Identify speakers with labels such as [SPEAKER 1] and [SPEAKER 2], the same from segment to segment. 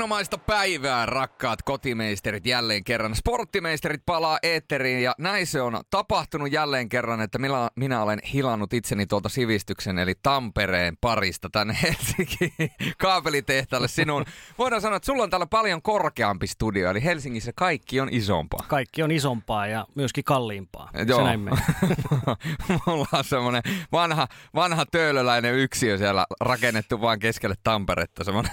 [SPEAKER 1] Erinomaista päivää, rakkaat kotimeisterit, jälleen kerran. Sporttimeisterit palaa eetteriin ja näin se on tapahtunut jälleen kerran, että minä, minä olen hilannut itseni tuolta sivistyksen eli Tampereen parista tänne Helsingin kaapelitehtaalle sinun. Voidaan sanoa, että sulla on täällä paljon korkeampi studio, eli Helsingissä kaikki on isompaa.
[SPEAKER 2] Kaikki on isompaa ja myöskin kalliimpaa.
[SPEAKER 1] Joo.
[SPEAKER 2] Se näin.
[SPEAKER 1] Mulla on semmoinen vanha, vanha töölöläinen yksiö siellä rakennettu vaan keskelle Tamperetta, semmoinen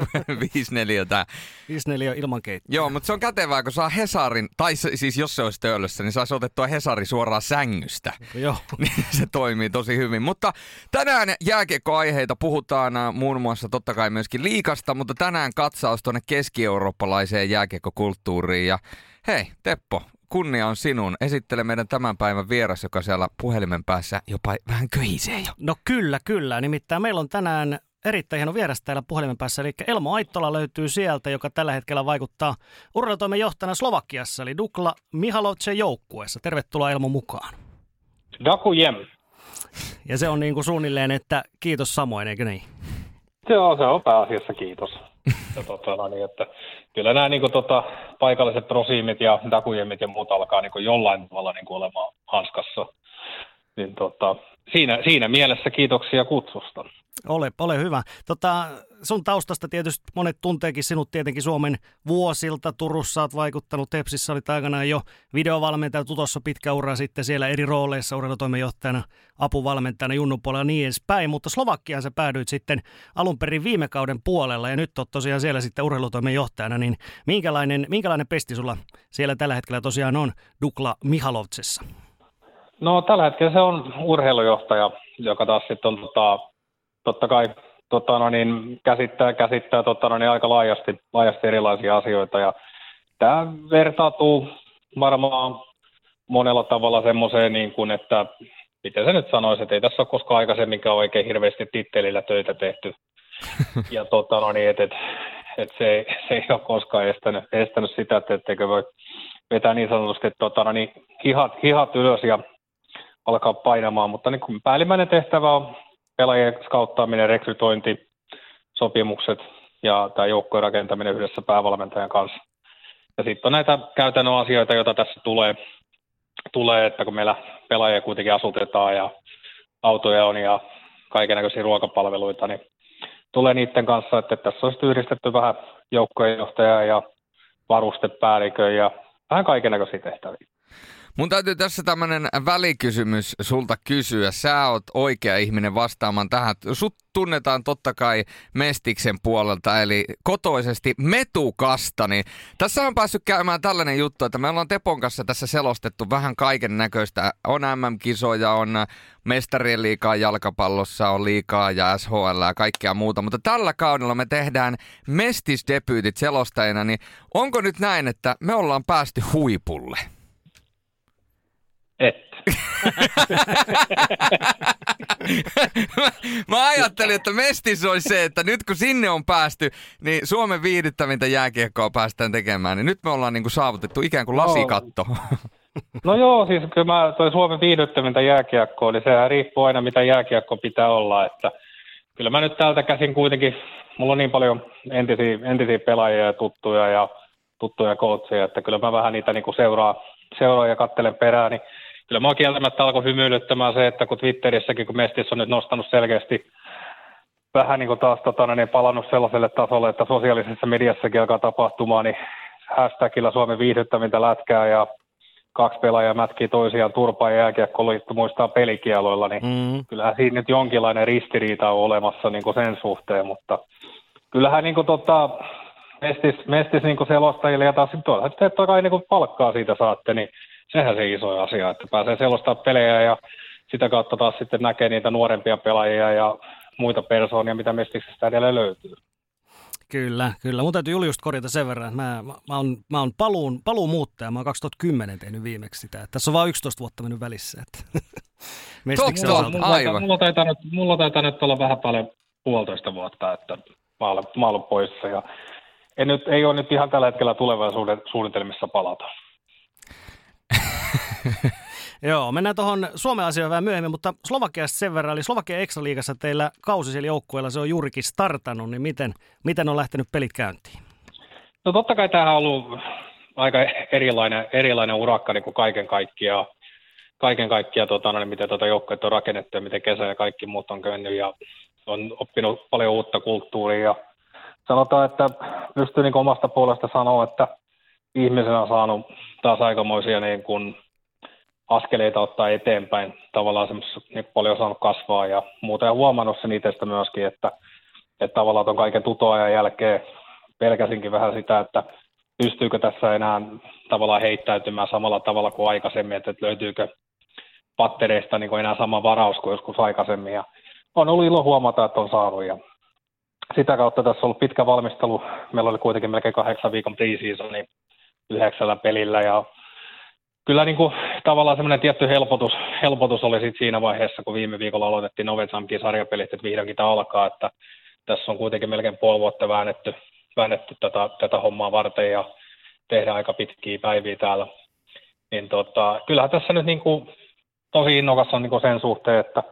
[SPEAKER 1] 5 neliötä.
[SPEAKER 2] 54 ilman keittiöä.
[SPEAKER 1] Joo, mutta se on kätevää, kun saa Hesarin, tai siis jos se olisi töölössä, niin saisi otettua Hesari suoraan sängystä.
[SPEAKER 2] Joo.
[SPEAKER 1] Niin se toimii tosi hyvin. Mutta tänään jääkiekkoaiheita puhutaan äh, muun muassa totta kai myöskin liikasta, mutta tänään katsaus tuonne keski-eurooppalaiseen jääkiekkokulttuuriin. Ja hei, Teppo, kunnia on sinun. Esittele meidän tämän päivän vieras, joka siellä puhelimen päässä jopa vähän köhisee jo.
[SPEAKER 2] No kyllä, kyllä. Nimittäin meillä on tänään erittäin hieno vieras täällä puhelimen päässä. Eli Elmo Aittola löytyy sieltä, joka tällä hetkellä vaikuttaa urheilutoimen johtajana Slovakiassa, eli Dukla Mihalovce joukkueessa. Tervetuloa Elmo mukaan.
[SPEAKER 3] Dakujem.
[SPEAKER 2] Ja se on niin kuin suunnilleen, että kiitos samoin, eikö niin?
[SPEAKER 3] Joo, se on pääasiassa kiitos. Ja tota, no niin, että kyllä nämä niin kuin, tota, paikalliset prosiimit ja dakujemit ja muut alkaa niin kuin, jollain tavalla niin kuin, olemaan hanskassa. Niin, tota, siinä, siinä mielessä kiitoksia kutsusta.
[SPEAKER 2] Ole, ole hyvä. Tota, sun taustasta tietysti monet tunteekin sinut tietenkin Suomen vuosilta. Turussa olet vaikuttanut, Tepsissä olit aikanaan jo videovalmentaja, Tutossa pitkä ura sitten siellä eri rooleissa urheilutoimenjohtajana, apuvalmentajana, junnupuolella ja niin edespäin. Mutta Slovakiaan sä päädyit sitten alun perin viime kauden puolella ja nyt oot tosiaan siellä sitten urheilutoimenjohtajana. Niin minkälainen, minkälainen pesti sulla siellä tällä hetkellä tosiaan on Dukla Mihalovtsessa?
[SPEAKER 3] No tällä hetkellä se on urheilujohtaja, joka taas sitten on tota, totta kai tota, no niin, käsittää, käsittää tota, no niin, aika laajasti, laajasti erilaisia asioita. Ja tämä vertautuu varmaan monella tavalla semmoiseen, niin kuin, että miten se nyt sanoisi, että ei tässä ole koskaan aikaisemminkaan oikein hirveästi tittelillä töitä tehty. Ja tota, no niin, että et, et se, se ei ole koskaan estänyt, estänyt sitä, että etteikö voi vetää niin sanotusti tota, no niin, hihat, hihat ylös ja alkaa painamaan, mutta niin kuin päällimmäinen tehtävä on pelaajien skauttaaminen, rekrytointi, sopimukset ja tämä joukkojen rakentaminen yhdessä päävalmentajan kanssa. Ja sitten on näitä käytännön asioita, joita tässä tulee, tulee, että kun meillä pelaajia kuitenkin asutetaan ja autoja on ja kaikenlaisia ruokapalveluita, niin tulee niiden kanssa, että tässä on yhdistetty vähän joukkojenjohtajaa ja varustepäällikön ja vähän kaikenlaisia tehtäviä.
[SPEAKER 1] Mun täytyy tässä tämmönen välikysymys sulta kysyä. Sä oot oikea ihminen vastaamaan tähän. Sut tunnetaan totta kai Mestiksen puolelta, eli kotoisesti Metukasta. Niin tässä on päässyt käymään tällainen juttu, että me ollaan Tepon kanssa tässä selostettu vähän kaiken näköistä. On MM-kisoja, on mestarien liikaa jalkapallossa, on liikaa ja SHL ja kaikkea muuta. Mutta tällä kaudella me tehdään Mestisdebyytit selostajina, niin onko nyt näin, että me ollaan päästy huipulle?
[SPEAKER 3] Että.
[SPEAKER 1] mä, mä ajattelin, että mestis olisi se, että nyt kun sinne on päästy, niin Suomen viihdyttävintä jääkiekkoa päästään tekemään, niin nyt me ollaan niinku saavutettu ikään kuin lasikatto.
[SPEAKER 3] No joo, siis kyllä mä, toi Suomen viihdyttävintä jääkiekkoa, niin sehän riippuu aina mitä jääkiekko pitää olla, että kyllä mä nyt täältä käsin kuitenkin, mulla on niin paljon entisiä, entisiä pelaajia ja tuttuja ja tuttuja coacheja, että kyllä mä vähän niitä niin seuraa, seuraa ja kattelen perään, niin kyllä mä kieltämättä alkoi hymyilyttämään se, että kun Twitterissäkin, kun Mestis on nyt nostanut selkeästi vähän niin kuin taas tota, niin palannut sellaiselle tasolle, että sosiaalisessa mediassakin alkaa tapahtumaan, niin hashtagillä Suomen viihdyttävintä lätkää ja kaksi pelaajaa mätkii toisiaan turpaa ja jääkiekkoliitto muistaa pelikieloilla, niin
[SPEAKER 2] Mm.
[SPEAKER 3] kyllähän siinä nyt jonkinlainen ristiriita on olemassa niin kuin sen suhteen, mutta kyllähän niin kuin tota, mestis, mestis niin kuin selostajille ja taas sitten toisaalta totta kai niin kuin palkkaa siitä saatte, niin sehän se iso asia, että pääsee selostaa pelejä ja sitä kautta taas sitten näkee niitä nuorempia pelaajia ja muita persoonia, mitä Mestiksestä edelleen löytyy.
[SPEAKER 2] Kyllä, kyllä. Mun täytyy Julius korjata sen verran, että mä, mä, mä oon, mä oon paluun, paluumuuttaja. Mä oon 2010 tehnyt viimeksi sitä. Tässä on vain 11 vuotta mennyt välissä. Että
[SPEAKER 1] Totta,
[SPEAKER 3] mulla, aivan. Mulla taitaa, nyt, mulla taitaa nyt olla vähän paljon puolitoista vuotta, että mä olen, mä olen poissa. Ja en nyt, ei ole nyt ihan tällä hetkellä tulevaisuuden suunnitelmissa palata.
[SPEAKER 2] Joo, mennään tuohon Suomen asioihin vähän myöhemmin, mutta Slovakiasta sen verran, eli Slovakian Extra-liigassa teillä kausi siellä joukkueella, se on juurikin startannut, niin miten, miten on lähtenyt pelit käyntiin?
[SPEAKER 3] No totta kai tämä on ollut aika erilainen, erilainen urakka niin kuin kaiken kaikkiaan. Kaiken kaikkiaan, tota, no, niin miten tuota joukkueet on rakennettu ja miten kesä ja kaikki muut on käynyt ja on oppinut paljon uutta kulttuuria. Ja sanotaan, että pystyy niin omasta puolesta sanoa, että ihmisenä saanut taas aikamoisia niin kuin askeleita ottaa eteenpäin. Tavallaan semmoisessa niin paljon saanut kasvaa ja muuta. Ja huomannut sen itsestä myöskin, että, että tavallaan tuon kaiken tutoajan jälkeen pelkäsinkin vähän sitä, että pystyykö tässä enää tavallaan heittäytymään samalla tavalla kuin aikaisemmin, että löytyykö pattereista niin kuin enää sama varaus kuin joskus aikaisemmin. Ja on ollut ilo huomata, että on saanut. Ja sitä kautta tässä on ollut pitkä valmistelu. Meillä oli kuitenkin melkein kahdeksan viikon pre-seasoni yhdeksällä pelillä ja kyllä niin kuin, tavallaan semmoinen tietty helpotus, helpotus oli sit siinä vaiheessa, kun viime viikolla aloitettiin Novetsamkin sarjapelit, että vihdoinkin tämä alkaa, että tässä on kuitenkin melkein puoli vuotta väännetty, väännetty tätä, tätä hommaa varten ja tehdä aika pitkiä päiviä täällä. Niin tota, kyllähän tässä nyt niin kuin, tosi innokas on niin kuin sen suhteen, että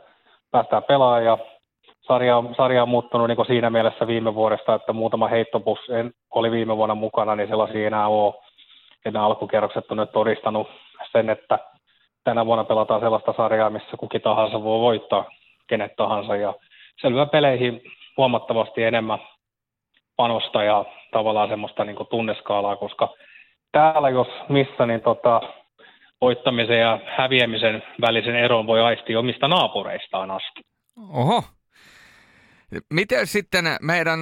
[SPEAKER 3] päästään pelaamaan ja sarja, sarja on muuttunut niin kuin siinä mielessä viime vuodesta, että muutama heittopus oli viime vuonna mukana, niin sellaisia ei enää ole. Ja nämä alkukierrokset on nyt todistanut sen, että tänä vuonna pelataan sellaista sarjaa, missä kuki tahansa voi voittaa kenet tahansa ja selvä peleihin huomattavasti enemmän panosta ja tavallaan semmoista niin kuin tunneskaalaa, koska täällä jos missä, niin tota, voittamisen ja häviämisen välisen eron voi aistia omista naapureistaan asti.
[SPEAKER 1] Oho, Miten sitten meidän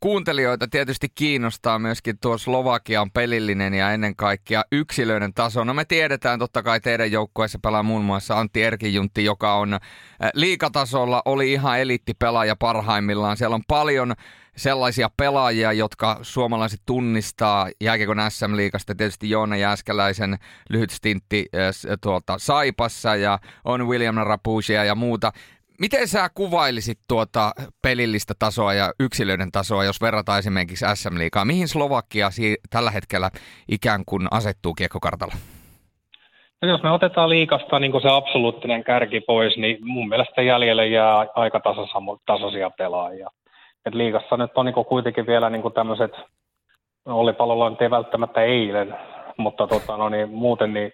[SPEAKER 1] kuuntelijoita tietysti kiinnostaa myöskin tuo Slovakian pelillinen ja ennen kaikkea yksilöiden taso? No me tiedetään totta kai teidän joukkueessa pelaa muun muassa Antti Erkijuntti, joka on liikatasolla, oli ihan eliittipelaaja parhaimmillaan. Siellä on paljon sellaisia pelaajia, jotka suomalaiset tunnistaa jääkiekon SM-liigasta. Tietysti Joona Jääskäläisen lyhyt stintti tuolta Saipassa ja on William Rapusia ja muuta. Miten sä kuvailisit tuota pelillistä tasoa ja yksilöiden tasoa, jos verrataan esimerkiksi SM-liigaa? Mihin Slovakia tällä hetkellä ikään kuin asettuu kiekkokartalla?
[SPEAKER 3] No jos me otetaan liikasta niin se absoluuttinen kärki pois, niin mun mielestä jäljelle jää aika tasaisia pelaajia. Et liikassa nyt on niin kuitenkin vielä niin tämmöiset, oli palolla nyt ei välttämättä eilen, mutta tota, no niin, muuten niin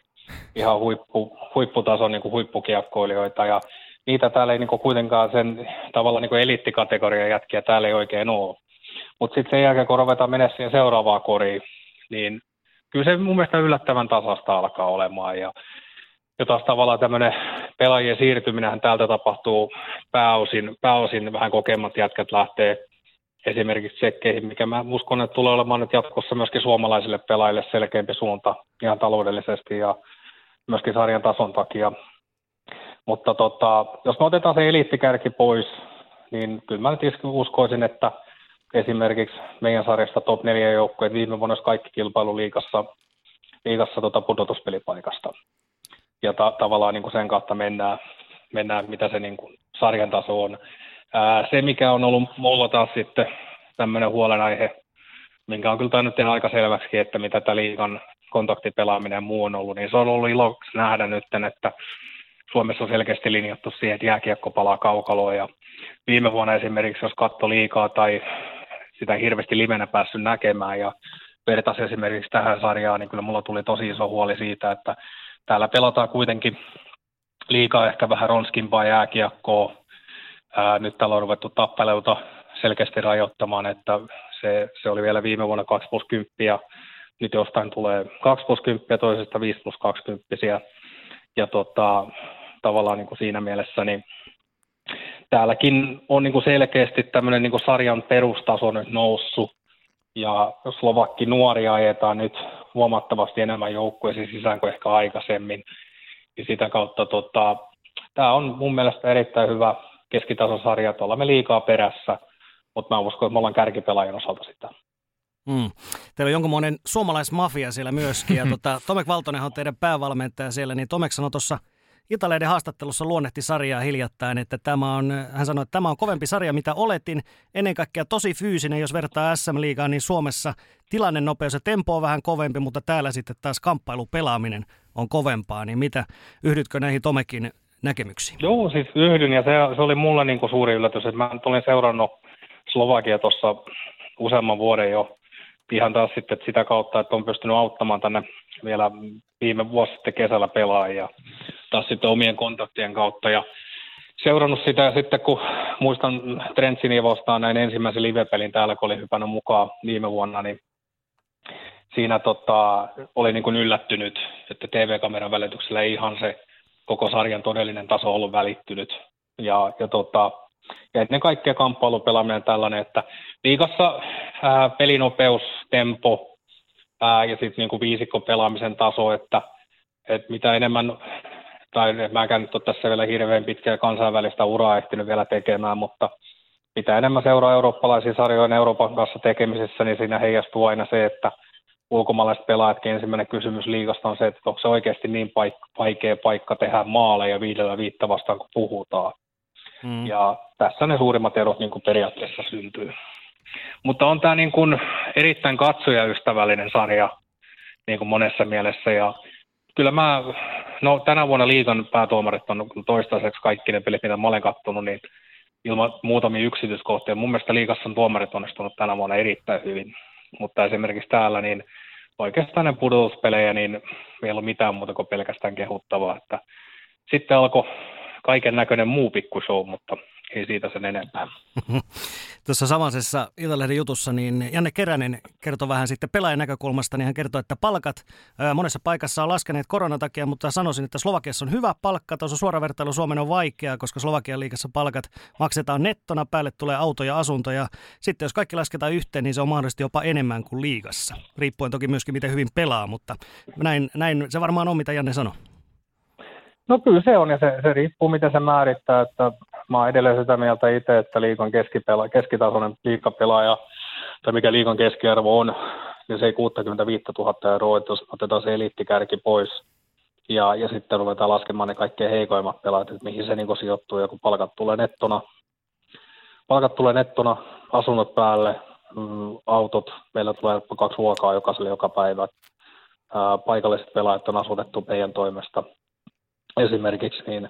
[SPEAKER 3] ihan huippu, huipputason niin huippukiekkoilijoita. Ja niitä täällä ei niin kuitenkaan sen tavallaan niin eliittikategorian jätkiä täällä ei oikein ole. Mutta sitten sen jälkeen, kun ruvetaan mennä siihen seuraavaan koriin, niin kyllä se mun mielestä yllättävän tasasta alkaa olemaan. Ja, ja taas tavallaan tämmöinen pelaajien siirtyminen täältä tapahtuu pääosin, pääosin vähän kokemmat jätkät lähtee esimerkiksi tsekkeihin, mikä mä uskon, että tulee olemaan nyt jatkossa myöskin suomalaisille pelaajille selkeämpi suunta ihan taloudellisesti ja myöskin sarjan tason takia. Mutta tota, jos me otetaan se eliittikärki pois, niin kyllä mä nyt uskoisin, että esimerkiksi meidän sarjasta top 4 joukkueet viime vuonna kaikki kilpailu liikassa, liikassa tota pudotuspelipaikasta. Ja ta- tavallaan niin kuin sen kautta mennään, mennään, mitä se niin kuin sarjan taso on. Ää, se, mikä on ollut mulla taas sitten tämmöinen huolenaihe, minkä on kyllä tainnut tehdä aika selväksi, että mitä tämä liikan kontaktipelaaminen ja muu on ollut, niin se on ollut ilo nähdä nyt, että Suomessa on selkeästi linjattu siihen, että jääkiekko palaa kaukaloon ja viime vuonna esimerkiksi, jos katto liikaa tai sitä hirveästi livenä päässyt näkemään ja vertaisi esimerkiksi tähän sarjaan, niin kyllä mulla tuli tosi iso huoli siitä, että täällä pelataan kuitenkin liikaa ehkä vähän ronskimpaa jääkiekkoa. Ää, nyt täällä on ruvettu tappeleuta selkeästi rajoittamaan, että se, se oli vielä viime vuonna 2 plus 10 ja nyt jostain tulee 2 plus 10 ja toisesta 5 plus 20 ja tota, tavallaan niin kuin siinä mielessä niin täälläkin on niin kuin selkeästi tämmöinen niin kuin sarjan perustaso nyt noussut ja Slovakki nuoria ajetaan nyt huomattavasti enemmän joukkueisiin sisään kuin ehkä aikaisemmin. Ja sitä kautta tota, tämä on mun mielestä erittäin hyvä keskitasosarja, että olemme liikaa perässä, mutta mä uskon, että me ollaan kärkipelaajan osalta sitä.
[SPEAKER 2] Mm. Teillä on jonkunmoinen suomalaismafia siellä myöskin, ja tota, Tomek Valtonen on teidän päävalmentaja siellä, niin Tomek sanoi tuossa Italeiden haastattelussa luonnehti sarjaa hiljattain, että tämä on, hän sanoi, että tämä on kovempi sarja, mitä oletin. Ennen kaikkea tosi fyysinen, jos vertaa SM-liigaan, niin Suomessa tilannenopeus ja tempo on vähän kovempi, mutta täällä sitten taas kamppailupelaaminen on kovempaa. Niin mitä, yhdytkö näihin Tomekin näkemyksiin?
[SPEAKER 3] Joo, siis yhdyn ja se, se oli mulle niin kuin suuri yllätys, että mä olin seurannut Slovakia tuossa useamman vuoden jo ihan taas sitten sitä kautta, että on pystynyt auttamaan tänne vielä viime vuosi sitten kesällä pelaajia taas sitten omien kontaktien kautta ja seurannut sitä ja sitten kun muistan Trentsini vastaan näin ensimmäisen livepelin täällä, kun oli hypännyt mukaan viime vuonna, niin siinä tota, oli niin kuin yllättynyt, että TV-kameran välityksellä ei ihan se koko sarjan todellinen taso ollut välittynyt. Ja, ja, tota, ja ennen kaikkea kamppailupelaaminen tällainen, että liikassa ää, pelinopeus, tempo ää, ja sitten niin viisikko pelaamisen taso, että, että mitä enemmän tai mäkään nyt ole tässä vielä hirveän pitkää kansainvälistä uraa ehtinyt vielä tekemään, mutta mitä enemmän seuraa eurooppalaisia sarjoja Euroopan kanssa tekemisessä, niin siinä heijastuu aina se, että ulkomaalaiset pelaajatkin ensimmäinen kysymys liigasta on se, että onko se oikeasti niin paik- vaikea paikka tehdä maaleja viidellä viittä vastaan, kun puhutaan. Mm. Ja tässä ne suurimmat erot niin kuin periaatteessa syntyy. Mutta on tämä niin kuin erittäin katsojaystävällinen sarja niin kuin monessa mielessä. Ja kyllä mä, no tänä vuonna liikan päätuomarit on toistaiseksi kaikki ne pelit, mitä mä olen kattonut, niin ilman muutamia yksityiskohtia. Mun mielestä liikassa on tuomarit onnistunut tänä vuonna erittäin hyvin. Mutta esimerkiksi täällä, niin oikeastaan ne pudotuspelejä, niin ei ollut mitään muuta kuin pelkästään kehuttavaa. Että sitten alkoi kaiken näköinen muu pikkushow, mutta ei siitä sen enempää.
[SPEAKER 2] Tuossa samaisessa Iltalehden jutussa niin Janne Keränen kertoi vähän sitten pelaajan näkökulmasta, niin hän kertoi, että palkat monessa paikassa on laskeneet koronan takia, mutta sanoisin, että Slovakiassa on hyvä palkka. Tuossa suora vertailu Suomen on vaikeaa, koska Slovakian liikassa palkat maksetaan nettona, päälle tulee auto ja asunto ja sitten jos kaikki lasketaan yhteen, niin se on mahdollisesti jopa enemmän kuin liigassa. Riippuen toki myöskin miten hyvin pelaa, mutta näin, näin se varmaan on, mitä Janne sanoi.
[SPEAKER 3] No kyllä se on ja se, se riippuu miten se määrittää, että mä oon edelleen sitä mieltä itse, että liikan keskipela, keskitasoinen liikapelaaja tai mikä liikan keskiarvo on, niin se ei 65 000 euroa, että jos otetaan se eliittikärki pois ja, ja sitten ruvetaan laskemaan ne kaikkein heikoimmat pelaajat, että mihin se niin sijoittuu ja kun palkat tulee nettona, palkat tulee nettona, asunnot päälle, mm, autot, meillä tulee kaksi ruokaa jokaiselle joka päivä, paikalliset pelaajat on asutettu meidän toimesta, esimerkiksi, niin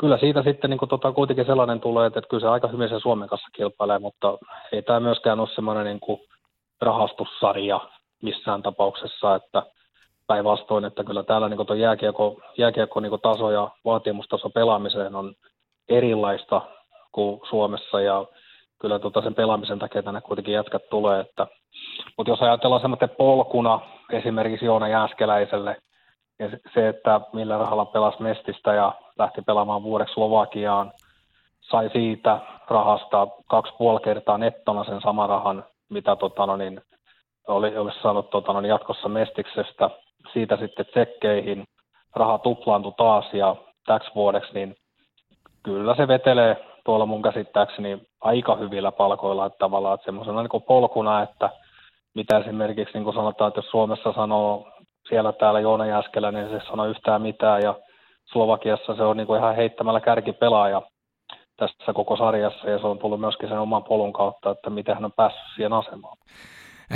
[SPEAKER 3] kyllä siitä sitten niin kuin, tota, kuitenkin sellainen tulee, että, että kyllä se aika hyvin se Suomen kanssa kilpailee, mutta ei tämä myöskään ole semmoinen niin kuin rahastussarja missään tapauksessa, että päinvastoin, että kyllä täällä niin kuin jääkiekko, jääkiekko niin taso ja vaatimustaso pelaamiseen on erilaista kuin Suomessa ja kyllä tota sen pelaamisen takia tänne kuitenkin jätkät tulee, että, mutta jos ajatellaan semmoinen polkuna esimerkiksi Joona Jääskeläiselle, ja se, että millä rahalla pelasi Mestistä ja lähti pelaamaan vuodeksi Slovakiaan, sai siitä rahasta kaksi puoli kertaa nettona sen saman rahan, mitä tota, no niin, oli, olisi saanut tota, no niin, jatkossa Mestiksestä. Siitä sitten tsekkeihin raha tuplaantui taas ja täksi vuodeksi, niin kyllä se vetelee tuolla mun käsittääkseni aika hyvillä palkoilla, että tavallaan että semmoisena niin polkuna, että mitä esimerkiksi niin kuin sanotaan, että jos Suomessa sanoo siellä täällä Joona Jäskelä, niin se sano yhtään mitään ja Slovakiassa se on niin kuin ihan heittämällä kärkipelaaja tässä koko sarjassa ja se on tullut myöskin sen oman polun kautta, että miten hän on päässyt siihen asemaan.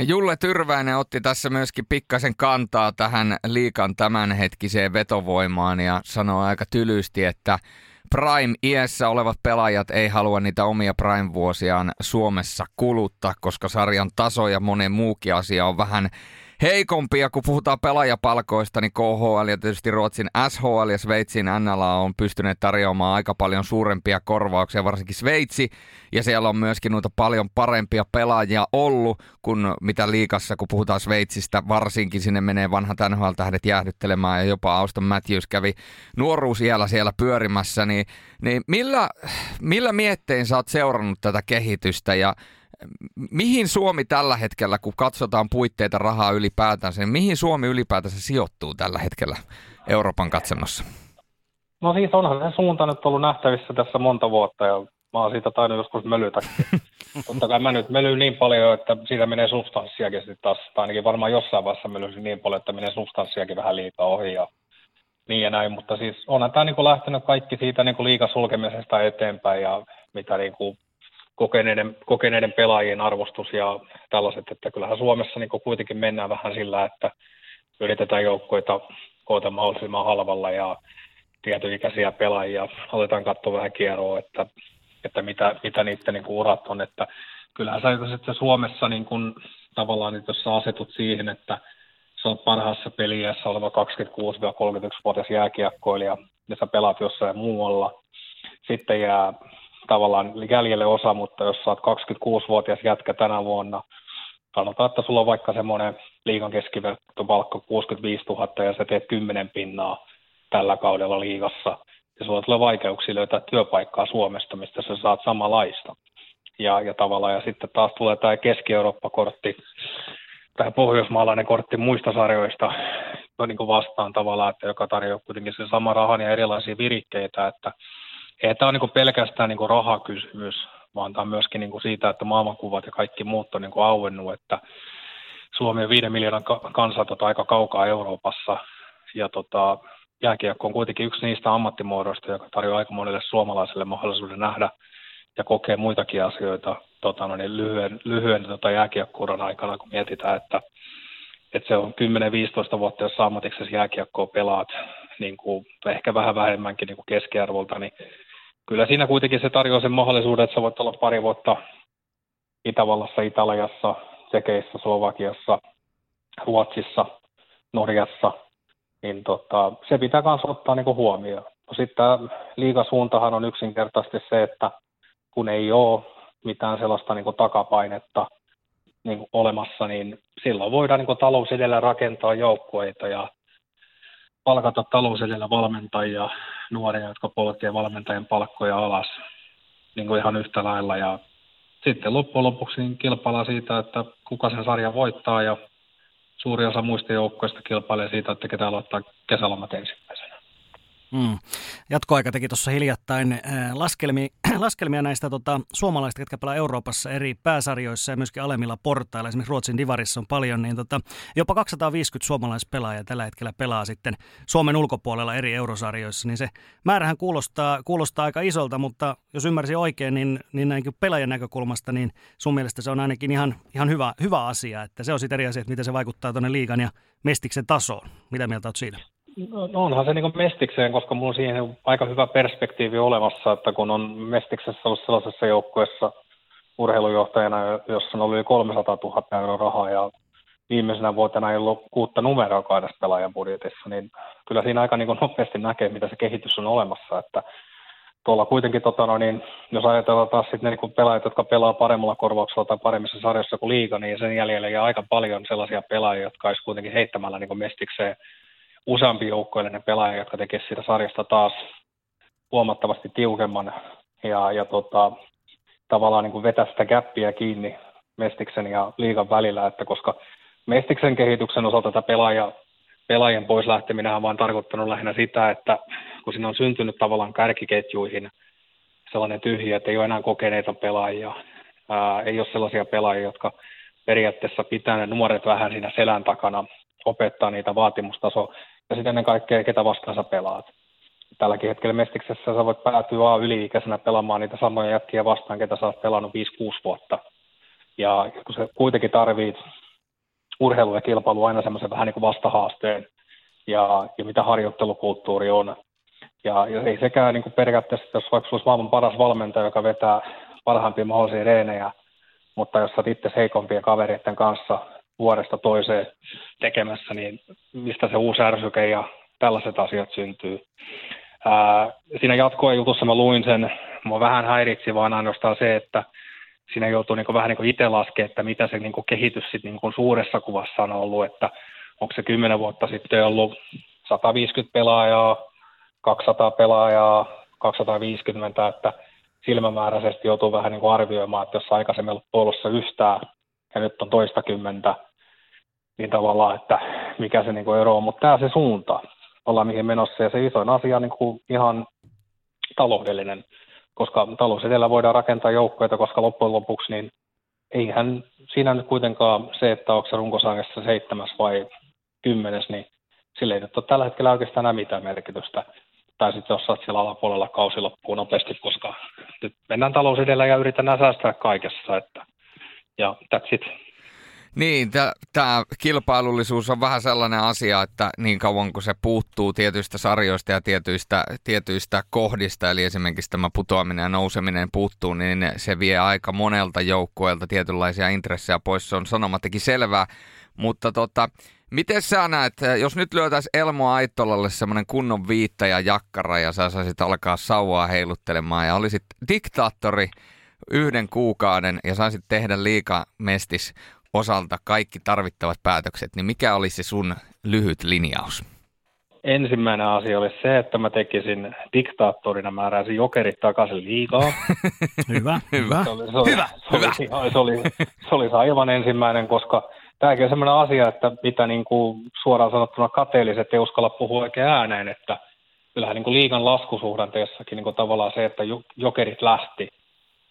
[SPEAKER 1] Julle Tyrväinen otti tässä myöskin pikkasen kantaa tähän liikan tämänhetkiseen vetovoimaan ja sanoi aika tylysti, että Prime-iässä olevat pelaajat ei halua niitä omia Prime-vuosiaan Suomessa kuluttaa, koska sarjan taso ja monen muukin asia on vähän heikompia, kun puhutaan pelaajapalkoista, niin KHL ja tietysti Ruotsin SHL ja Sveitsin NLA on pystyneet tarjoamaan aika paljon suurempia korvauksia, varsinkin Sveitsi, ja siellä on myöskin noita paljon parempia pelaajia ollut kuin mitä liikassa, kun puhutaan Sveitsistä, varsinkin sinne menee vanhat NHL-tähdet jäähdyttelemään, ja jopa Auston Matthews kävi nuoruusiällä siellä pyörimässä, niin, niin millä, millä miettein sä oot seurannut tätä kehitystä, ja mihin Suomi tällä hetkellä, kun katsotaan puitteita rahaa ylipäätänsä, niin mihin Suomi ylipäätänsä sijoittuu tällä hetkellä Euroopan katsannossa?
[SPEAKER 3] No siis onhan se suunta nyt ollut nähtävissä tässä monta vuotta ja mä oon siitä tainnut joskus mölytä. Totta kai mä nyt mölyn niin paljon, että siitä menee substanssiakin sitten taas, tai ainakin varmaan jossain vaiheessa mölyisin niin paljon, että menee substanssiakin vähän liikaa ohi ja niin ja näin, mutta siis onhan tämä niin lähtenyt kaikki siitä niin liikasulkemisesta eteenpäin ja mitä niin kuin kokeneiden, kokeneiden pelaajien arvostus ja tällaiset, että kyllähän Suomessa niin kuitenkin mennään vähän sillä, että yritetään joukkoita koota mahdollisimman halvalla ja tietyikäisiä pelaajia. Aletaan katsoa vähän kierroa, että, että mitä, mitä niiden niin urat on. Että kyllähän sä että Suomessa niin kuin, tavallaan, että jos sä asetut siihen, että sä oot parhaassa peliässä oleva 26-31-vuotias jääkiekkoilija ja sä pelaat jossain muualla, sitten jää tavallaan jäljelle osa, mutta jos sä oot 26-vuotias jätkä tänä vuonna, sanotaan, että sulla on vaikka semmoinen liigan keskiverttopalkka 65 000 ja sä teet 10 pinnaa tällä kaudella liigassa, ja sulla tulee vaikeuksia löytää työpaikkaa Suomesta, mistä sä saat samanlaista. Ja, ja tavallaan, ja sitten taas tulee tämä Keski-Eurooppa-kortti, tämä pohjoismaalainen kortti muista sarjoista no niin kuin vastaan tavallaan, että joka tarjoaa kuitenkin sen sama rahan ja erilaisia virikkeitä, että ei tämä ole niin pelkästään niin rahakysymys, vaan tämä on myöskin niin kuin siitä, että maailmankuvat ja kaikki muut on niin kuin auennut, että Suomi on viiden miljoonan kansaa tota, aika kaukaa Euroopassa, ja tota, jääkiekko on kuitenkin yksi niistä ammattimuodoista, joka tarjoaa aika monelle suomalaiselle mahdollisuuden nähdä ja kokea muitakin asioita tota, no niin lyhyen, lyhyen tota, jääkiekkuuran aikana, kun mietitään, että, että se on 10-15 vuotta, jos ammatiksessa jääkiekkoa pelaat, niin kuin, ehkä vähän vähemmänkin niin kuin keskiarvolta, niin kyllä siinä kuitenkin se tarjoaa sen mahdollisuuden, että sä voit olla pari vuotta Itävallassa, Italiassa, Tsekeissä, Slovakiassa, Ruotsissa, Norjassa, niin tota, se pitää myös ottaa niin huomioon. No sitten liigasuuntahan on yksinkertaisesti se, että kun ei ole mitään sellaista niin takapainetta niin olemassa, niin silloin voidaan niin talous edellä rakentaa joukkueita ja palkata talous edellä valmentajia, nuoria, jotka polkee valmentajien palkkoja alas niin kuin ihan yhtä lailla. Ja sitten loppujen lopuksi niin kilpaillaan siitä, että kuka sen sarjan voittaa ja suuri osa muista joukkoista kilpailee siitä, että ketä aloittaa kesälomat ensimmäisenä.
[SPEAKER 2] Mm. Jatkoaika teki tuossa hiljattain äh, laskelmia, laskelmia näistä tota, suomalaisista, jotka pelaa Euroopassa eri pääsarjoissa ja myöskin alemmilla portailla. Esimerkiksi Ruotsin divarissa on paljon, niin tota, jopa 250 suomalaispelaajaa tällä hetkellä pelaa sitten Suomen ulkopuolella eri eurosarjoissa. Niin se määrähän kuulostaa, kuulostaa aika isolta, mutta jos ymmärsin oikein, niin, niin näinkin pelaajan näkökulmasta, niin sun mielestä se on ainakin ihan, ihan hyvä, hyvä asia. Että se on sitten eri asia, että miten se vaikuttaa tuonne liigan ja mestiksen tasoon. Mitä mieltä olet siitä?
[SPEAKER 3] No, onhan se niin Mestikseen, koska minulla on siihen aika hyvä perspektiivi olemassa, että kun on Mestiksessä ollut sellaisessa joukkueessa urheilujohtajana, jossa on ollut yli 300 000 euroa rahaa ja viimeisenä vuotena ei ollut kuutta numeroa kahdessa pelaajan budjetissa, niin kyllä siinä aika niin nopeasti näkee, mitä se kehitys on olemassa, että tuolla kuitenkin, tota, no, niin, jos ajatellaan taas sitten niin pelaajat, jotka pelaa paremmalla korvauksella tai paremmissa sarjassa kuin liiga, niin sen jäljellä jää aika paljon sellaisia pelaajia, jotka olisi kuitenkin heittämällä niin mestikseen useampi joukkoillinen pelaaja, jotka tekee siitä sarjasta taas huomattavasti tiukemman ja, ja tota, tavallaan niin kuin vetää sitä käppiä kiinni Mestiksen ja liigan välillä, että koska Mestiksen kehityksen osalta tätä pelaaja, pelaajien pois lähteminen on vaan tarkoittanut lähinnä sitä, että kun siinä on syntynyt tavallaan kärkiketjuihin sellainen tyhjä, että ei ole enää kokeneita pelaajia, ää, ei ole sellaisia pelaajia, jotka periaatteessa pitää ne nuoret vähän siinä selän takana, opettaa niitä vaatimustaso ja sitten ennen kaikkea, ketä vastaan sä pelaat. Tälläkin hetkellä Mestiksessä sä voit päätyä A yli-ikäisenä pelaamaan niitä samoja jätkiä vastaan, ketä sä oot pelannut 5-6 vuotta. Ja kun se kuitenkin tarvit urheilu ja kilpailu aina semmoisen vähän niin kuin vastahaasteen ja, ja mitä harjoittelukulttuuri on. Ja, ja ei sekään niin kuin periaatteessa, jos vaikka olisi maailman paras valmentaja, joka vetää parhaimpia mahdollisia reenejä, mutta jos sä itse heikompien kavereiden kanssa vuodesta toiseen tekemässä, niin mistä se uusi ärsyke ja tällaiset asiat syntyy. Ää, siinä jatkoajutussa mä luin sen, mua vähän häiritsi vaan ainoastaan se, että siinä joutuu niin vähän niin itse laskemaan, että mitä se niin kehitys sit niin suuressa kuvassa on ollut, että onko se 10 vuotta sitten ollut 150 pelaajaa, 200 pelaajaa, 250, että silmämääräisesti joutuu vähän niin arvioimaan, että jos aikaisemmin ollut puolussa yhtään ja nyt on toista kymmentä, niin tavallaan, että mikä se niin ero on, mutta tämä se suunta. ollaan mihin menossa. Ja se isoin asia on niin kuin ihan taloudellinen, koska talous edellä voidaan rakentaa joukkoja, koska loppujen lopuksi niin eihän siinä nyt kuitenkaan se, että onko se runkosarjassa seitsemäs vai kymmenes, niin sille ei nyt ole tällä hetkellä oikeastaan enää mitään merkitystä. Tai sitten jos olet siellä alapuolella kausi loppuu nopeasti, koska nyt mennään talous edellä ja yritetään säästää kaikessa. Että, ja that's it.
[SPEAKER 1] Niin, tämä kilpailullisuus on vähän sellainen asia, että niin kauan kuin se puuttuu tietyistä sarjoista ja tietyistä, tietyistä kohdista, eli esimerkiksi tämä putoaminen ja nouseminen puuttuu, niin se vie aika monelta joukkueelta tietynlaisia intressejä pois. Se on sanomattakin selvää, mutta tota, Miten sä näet, jos nyt lyötäisiin Elmo Aittolalle semmoinen kunnon viitta ja jakkara ja sä saisit alkaa sauvaa heiluttelemaan ja olisit diktaattori yhden kuukauden ja saisit tehdä liika mestis osalta kaikki tarvittavat päätökset, niin mikä olisi sun lyhyt linjaus?
[SPEAKER 3] Ensimmäinen asia olisi se, että mä tekisin diktaattorina määräisin jokerit takaisin liikaa.
[SPEAKER 2] hyvä, hyvä.
[SPEAKER 3] Se oli, se oli, hyvä, se oli, hyvä. Se, oli, se olisi aivan ensimmäinen, koska tämäkin on sellainen asia, että mitä niin kuin suoraan sanottuna kateelliset ei uskalla puhua oikein ääneen, että kyllähän niin kuin liigan laskusuhdanteessakin niin kuin tavallaan se, että jokerit lähti,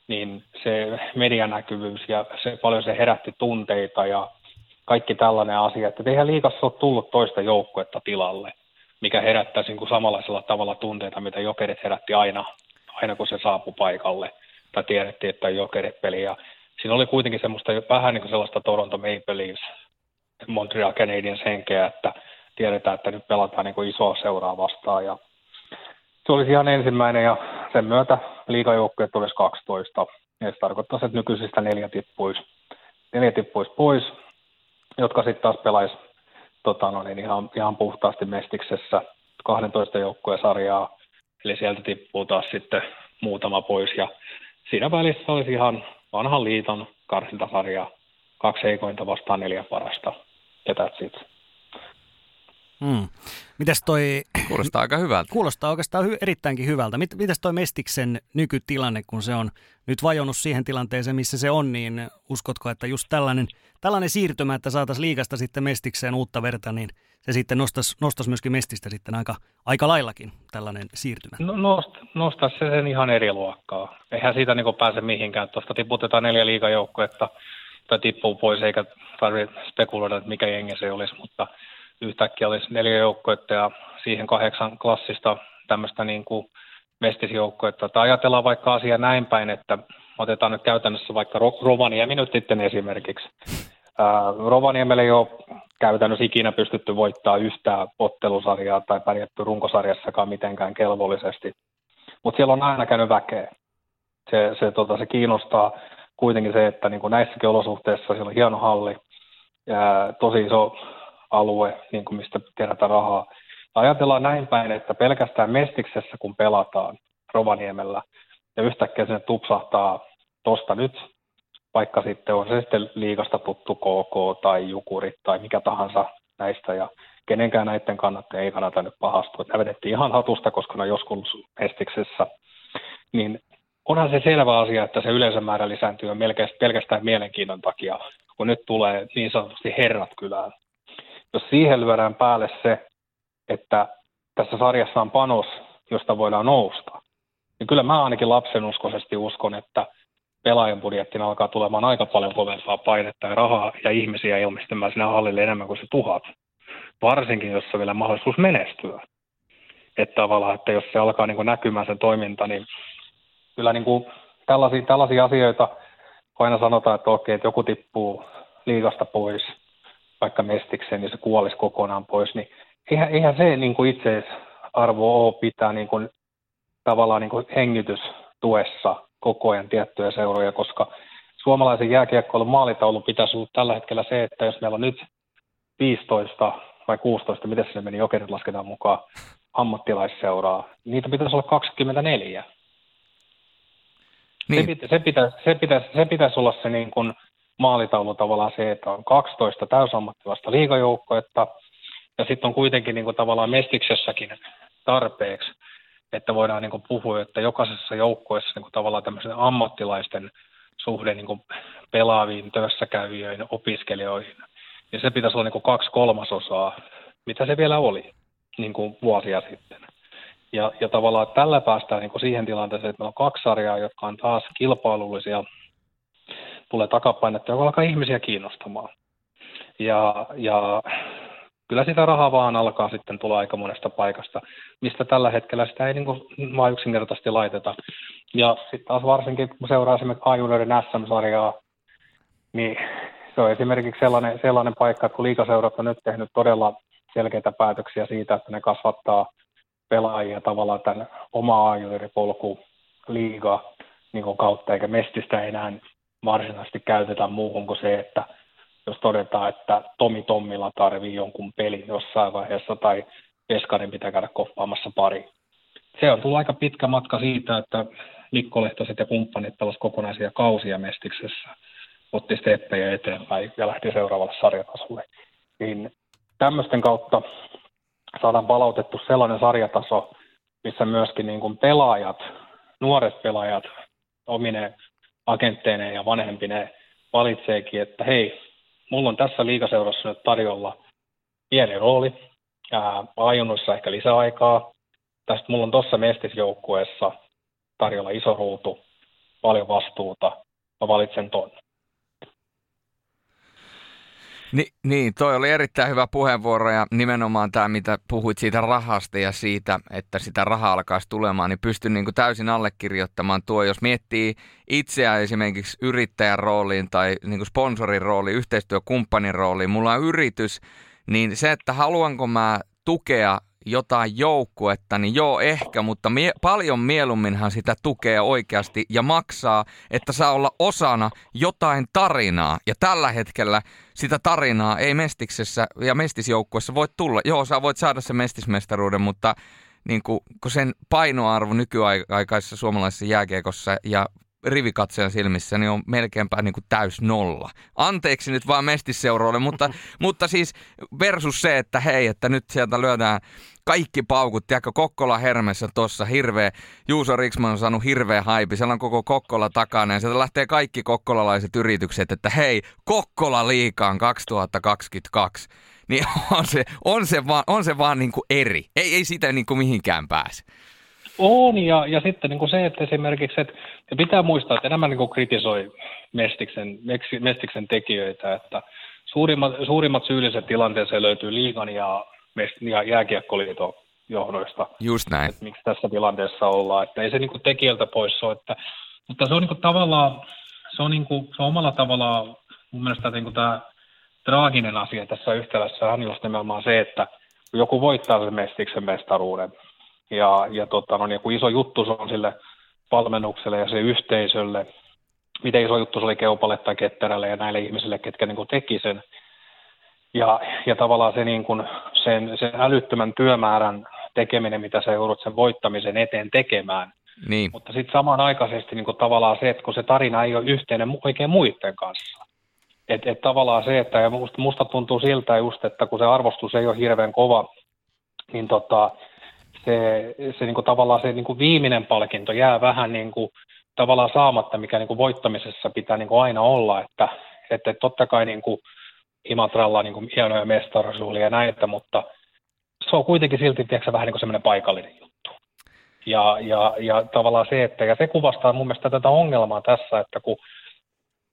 [SPEAKER 3] niin se medianäkyvyys ja se, paljon se herätti tunteita ja kaikki tällainen asia, että eihän liikassa ole tullut toista joukkuetta tilalle, mikä herättäisi niin kuin samanlaisella tavalla tunteita, mitä jokerit herätti aina, aina kun se saapui paikalle, tai tiedettiin, että jokerit peli, ja siinä oli kuitenkin semmoista vähän niin kuin sellaista Toronto Maple Leafs, Montreal Canadiens henkeä, että tiedetään, että nyt pelataan niin kuin isoa seuraa vastaan, ja se olisi ihan ensimmäinen ja sen myötä liikajoukkueet olisi 12. Ja se tarkoittaa, että nykyisistä neljä tippuisi, neljä tippuisi pois, jotka sitten taas pelaisi tota, no niin, ihan, ihan puhtaasti Mestiksessä 12 joukkueen sarjaa. Eli sieltä tippuu taas sitten muutama pois. Ja siinä välissä olisi ihan vanhan liiton karsintasarja, kaksi heikointa vastaan neljä parasta. Ja that's it.
[SPEAKER 2] Hmm. Mitäs toi...
[SPEAKER 1] Kuulostaa aika hyvältä.
[SPEAKER 2] Kuulostaa oikeastaan hy- erittäinkin hyvältä. Mit, mitäs toi Mestiksen nykytilanne, kun se on nyt vajonnut siihen tilanteeseen, missä se on, niin uskotko, että just tällainen, tällainen siirtymä, että saataisiin liikasta sitten Mestikseen uutta verta, niin se sitten nostaisi, nostaisi myöskin Mestistä sitten aika, aika laillakin tällainen siirtymä?
[SPEAKER 3] No, nost, nostaisi se sen ihan eri luokkaa. Eihän siitä niin pääse mihinkään. Tuosta tiputetaan neljä liikajoukkuetta tai tippuu pois, eikä tarvitse spekuloida, että mikä jengi se olisi, mutta – yhtäkkiä olisi neljä joukkoetta ja siihen kahdeksan klassista tämmöistä niin kuin mestisjoukkoetta. Tai ajatellaan vaikka asia näin päin, että otetaan nyt käytännössä vaikka Rovaniemi nyt sitten esimerkiksi. Rovaniemelle ei ole käytännössä ikinä pystytty voittaa yhtään ottelusarjaa tai pärjätty runkosarjassakaan mitenkään kelvollisesti. Mutta siellä on aina käynyt väkeä. Se, se, tota, se kiinnostaa kuitenkin se, että niin kuin näissäkin olosuhteissa siellä on hieno halli, ja tosi iso alue, niin kuin mistä kerätä rahaa. Ajatellaan näin päin, että pelkästään Mestiksessä kun pelataan Rovaniemellä ja yhtäkkiä sinne tupsahtaa tosta nyt, vaikka sitten on se sitten liikasta tuttu KK tai Jukurit tai mikä tahansa näistä ja kenenkään näiden kannattaa ei kannata nyt pahastua. Nämä vedettiin ihan hatusta, koska ne on joskus Mestiksessä. Niin onhan se selvä asia, että se yleisömäärä lisääntyy pelkästään mielenkiinnon takia, kun nyt tulee niin sanotusti herrat kylään jos siihen lyödään päälle se, että tässä sarjassa on panos, josta voidaan nousta, niin kyllä mä ainakin lapsenuskoisesti uskon, että pelaajan budjettina alkaa tulemaan aika paljon kovempaa painetta ja rahaa ja ihmisiä ilmestymään sinne hallille enemmän kuin se tuhat. Varsinkin, jos on vielä mahdollisuus menestyä. Että tavallaan, että jos se alkaa niin näkymään sen toiminta, niin kyllä niin kuin tällaisia, tällaisia asioita, aina sanotaan, että okei, että joku tippuu liigasta pois – vaikka mestikseen, niin se kuolisi kokonaan pois, niin eihän, eihän se niin kuin itseisarvo ole pitää niin kuin, tavallaan niin kuin hengitystuessa koko ajan tiettyjä seuroja, koska suomalaisen jääkiekkoilun maalitaulun pitäisi olla tällä hetkellä se, että jos meillä on nyt 15 vai 16, miten se meni, jokerit lasketaan mukaan, ammattilaisseuraa, niitä pitäisi olla 24. Niin. Se, pitä, se, pitäisi, se, pitäisi, se pitäisi olla se niin kuin maalitaulu tavallaan se, että on 12 täysammattilaista liigajoukkoetta, ja sitten on kuitenkin niin kuin tavallaan mestiksessäkin tarpeeksi, että voidaan niin kuin puhua, että jokaisessa joukkueessa niin kuin tavallaan tämmöisen ammattilaisten suhde niin kuin pelaaviin, tössäkävijöihin, opiskelijoihin, ja se pitäisi olla niin kuin kaksi kolmasosaa, mitä se vielä oli. niin kuin vuosia sitten. Ja, ja tavallaan tällä päästään niin kuin siihen tilanteeseen, että meillä on kaksi sarjaa, jotka on taas kilpailullisia, tulee takapainetta, joka alkaa ihmisiä kiinnostamaan. Ja, ja kyllä sitä rahaa vaan alkaa sitten tulla aika monesta paikasta, mistä tällä hetkellä sitä ei niin kuin vaan yksinkertaisesti laiteta. Ja sitten taas varsinkin, kun seuraa esimerkiksi Ajuneiden SM-sarjaa, niin se on esimerkiksi sellainen, sellainen paikka, että kun liikaseurat on nyt tehnyt todella selkeitä päätöksiä siitä, että ne kasvattaa pelaajia tavallaan tämän oma ajuripolku liiga niin kautta, eikä mestistä enää varsinaisesti käytetä muuhun kuin se, että jos todetaan, että Tomi Tommilla tarvii jonkun pelin jossain vaiheessa tai Veskarin pitää käydä koppaamassa pari. Se on tullut aika pitkä matka siitä, että Mikko Lehtoset ja kumppanit pelasivat kokonaisia kausia Mestiksessä, otti steppejä eteenpäin ja lähti seuraavalle sarjatasolle. Niin tämmöisten kautta saadaan palautettu sellainen sarjataso, missä myöskin niin kuin pelaajat, nuoret pelaajat omine agentteineen ja vanhempineen valitseekin, että hei, mulla on tässä liikaseurassa nyt tarjolla pieni rooli, ajunnoissa ehkä lisäaikaa. Tästä mulla on tuossa mestisjoukkueessa tarjolla iso ruutu, paljon vastuuta. Mä valitsen ton.
[SPEAKER 1] Ni, niin, toi oli erittäin hyvä puheenvuoro ja nimenomaan tämä, mitä puhuit siitä rahasta ja siitä, että sitä rahaa alkaisi tulemaan, niin pystyn niin kuin täysin allekirjoittamaan tuo. Jos miettii itseä esimerkiksi yrittäjän rooliin tai niin kuin sponsorin rooliin, yhteistyökumppanin rooliin, mulla on yritys, niin se, että haluanko mä tukea jotain joukkuetta, niin joo ehkä, mutta mie- paljon mieluumminhan sitä tukee oikeasti ja maksaa, että saa olla osana jotain tarinaa. Ja tällä hetkellä sitä tarinaa ei Mestiksessä ja Mestisjoukkuessa voi tulla. Joo, sä voit saada sen Mestismestaruuden, mutta niin kuin, kun sen painoarvo nykyaikaisessa suomalaisessa jääkiekossa ja rivikatsojan silmissä niin on melkeinpä niin kuin täys nolla. Anteeksi nyt vaan mestisseuroille, mutta, mutta siis versus se, että hei, että nyt sieltä lyödään kaikki paukut. Tiedätkö, Kokkola Hermessä tuossa hirveä, Juuso Riksman on saanut hirveä haipi, siellä on koko Kokkola takana ja sieltä lähtee kaikki kokkolalaiset yritykset, että hei, Kokkola liikaan 2022. Niin on se, on se vaan, on se vaan niin kuin eri. Ei, ei sitä niin kuin mihinkään pääse.
[SPEAKER 3] On, ja, ja sitten niin kuin se, että esimerkiksi, että pitää muistaa, että enemmän niin kuin kritisoi Mestiksen, Mestiksen tekijöitä, että suurimmat, suurimmat syylliset tilanteeseen löytyy liigan ja, ja jääkiekkoliiton johdoista.
[SPEAKER 1] Just näin.
[SPEAKER 3] Että miksi tässä tilanteessa ollaan, että ei se niin kuin tekijältä pois ole, että, mutta se on niin kuin tavallaan, se on, niin kuin, se on omalla tavallaan mun mielestä niin kuin tämä traaginen asia tässä yhtälössä on just nimenomaan se, että joku voittaa sen Mestiksen mestaruuden, ja, ja tota, no, niin kuin iso juttu se on sille valmennukselle ja se yhteisölle, miten iso juttu se oli Keupalle tai Ketterälle ja näille ihmisille, ketkä niin kuin teki sen. Ja, ja tavallaan se niin kuin sen, sen älyttömän työmäärän tekeminen, mitä sä joudut sen voittamisen eteen tekemään.
[SPEAKER 1] Niin.
[SPEAKER 3] Mutta sitten samanaikaisesti niin kuin tavallaan se, että kun se tarina ei ole yhteinen oikein muiden kanssa. Että et tavallaan se, että ja musta, musta tuntuu siltä just, että kun se arvostus ei ole hirveän kova, niin tota, se, se niin kuin tavallaan se niin kuin viimeinen palkinto jää vähän niin kuin tavallaan saamatta, mikä niin kuin voittamisessa pitää niin kuin aina olla, että, että totta kai niin kuin Imatralla niin kuin hienoja mestaruusjuhlia ja näitä, mutta se on kuitenkin silti tiedätkö, vähän niin kuin semmoinen paikallinen juttu. Ja, ja, ja tavallaan se, että ja se kuvastaa mun mielestä tätä ongelmaa tässä, että kun,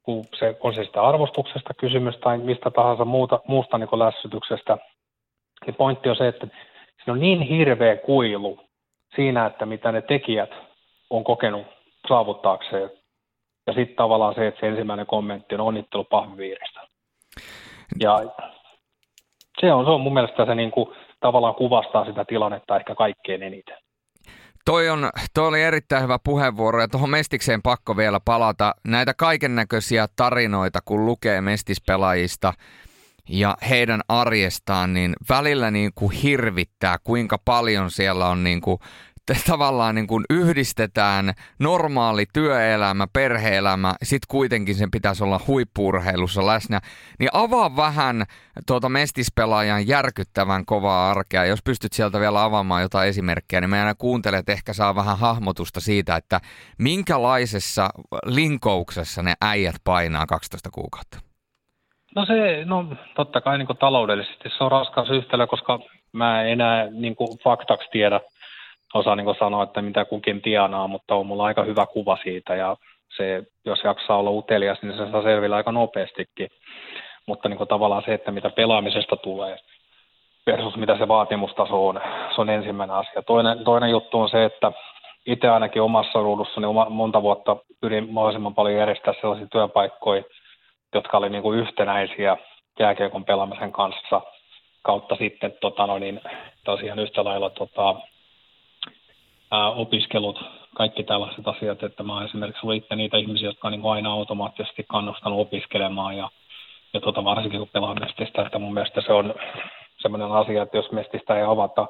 [SPEAKER 3] kun se on se sitä arvostuksesta kysymys tai mistä tahansa muuta, muusta niin kuin lässytyksestä, niin pointti on se, että siinä on niin hirveä kuilu siinä, että mitä ne tekijät on kokenut saavuttaakseen. Ja sitten tavallaan se, että se ensimmäinen kommentti on onnittelu pahviviiristä. Ja se on, se on mun mielestä se niin kuin, tavallaan kuvastaa sitä tilannetta ehkä kaikkein eniten.
[SPEAKER 1] Toi, on, toi oli erittäin hyvä puheenvuoro ja tuohon Mestikseen pakko vielä palata. Näitä kaiken näköisiä tarinoita, kun lukee Mestispelaajista, ja heidän arjestaan, niin välillä niin kuin hirvittää, kuinka paljon siellä on niin kuin tavallaan niin kuin yhdistetään normaali työelämä, perheelämä, sitten kuitenkin sen pitäisi olla huippuurheilussa läsnä, niin avaa vähän tuota mestispelaajan järkyttävän kovaa arkea. Jos pystyt sieltä vielä avaamaan jotain esimerkkejä, niin meidän kuuntelet ehkä saa vähän hahmotusta siitä, että minkälaisessa linkouksessa ne äijät painaa 12 kuukautta.
[SPEAKER 3] No se, no totta kai niin taloudellisesti se on raskas yhtälö, koska mä en enää niin kuin faktaksi tiedä, osaa niin kuin sanoa, että mitä kukin tienaa, mutta on mulla aika hyvä kuva siitä ja se, jos jaksaa olla utelias, niin se saa selvillä aika nopeastikin. Mutta niin kuin tavallaan se, että mitä pelaamisesta tulee versus mitä se vaatimustaso on, se on ensimmäinen asia. Toinen, toinen juttu on se, että itse ainakin omassa ruudussani monta vuotta pyrin mahdollisimman paljon järjestää sellaisia työpaikkoja, jotka oli niin kuin yhtenäisiä jääkiekon pelaamisen kanssa kautta sitten tota, no niin, tosiaan yhtä lailla tota, ää, opiskelut, kaikki tällaiset asiat, että mä oon esimerkiksi ollut itse niitä ihmisiä, jotka on niin aina automaattisesti kannustanut opiskelemaan ja, ja tota, varsinkin kun pelaa mestistä, että mun mielestä se on sellainen asia, että jos mestistä ei avata,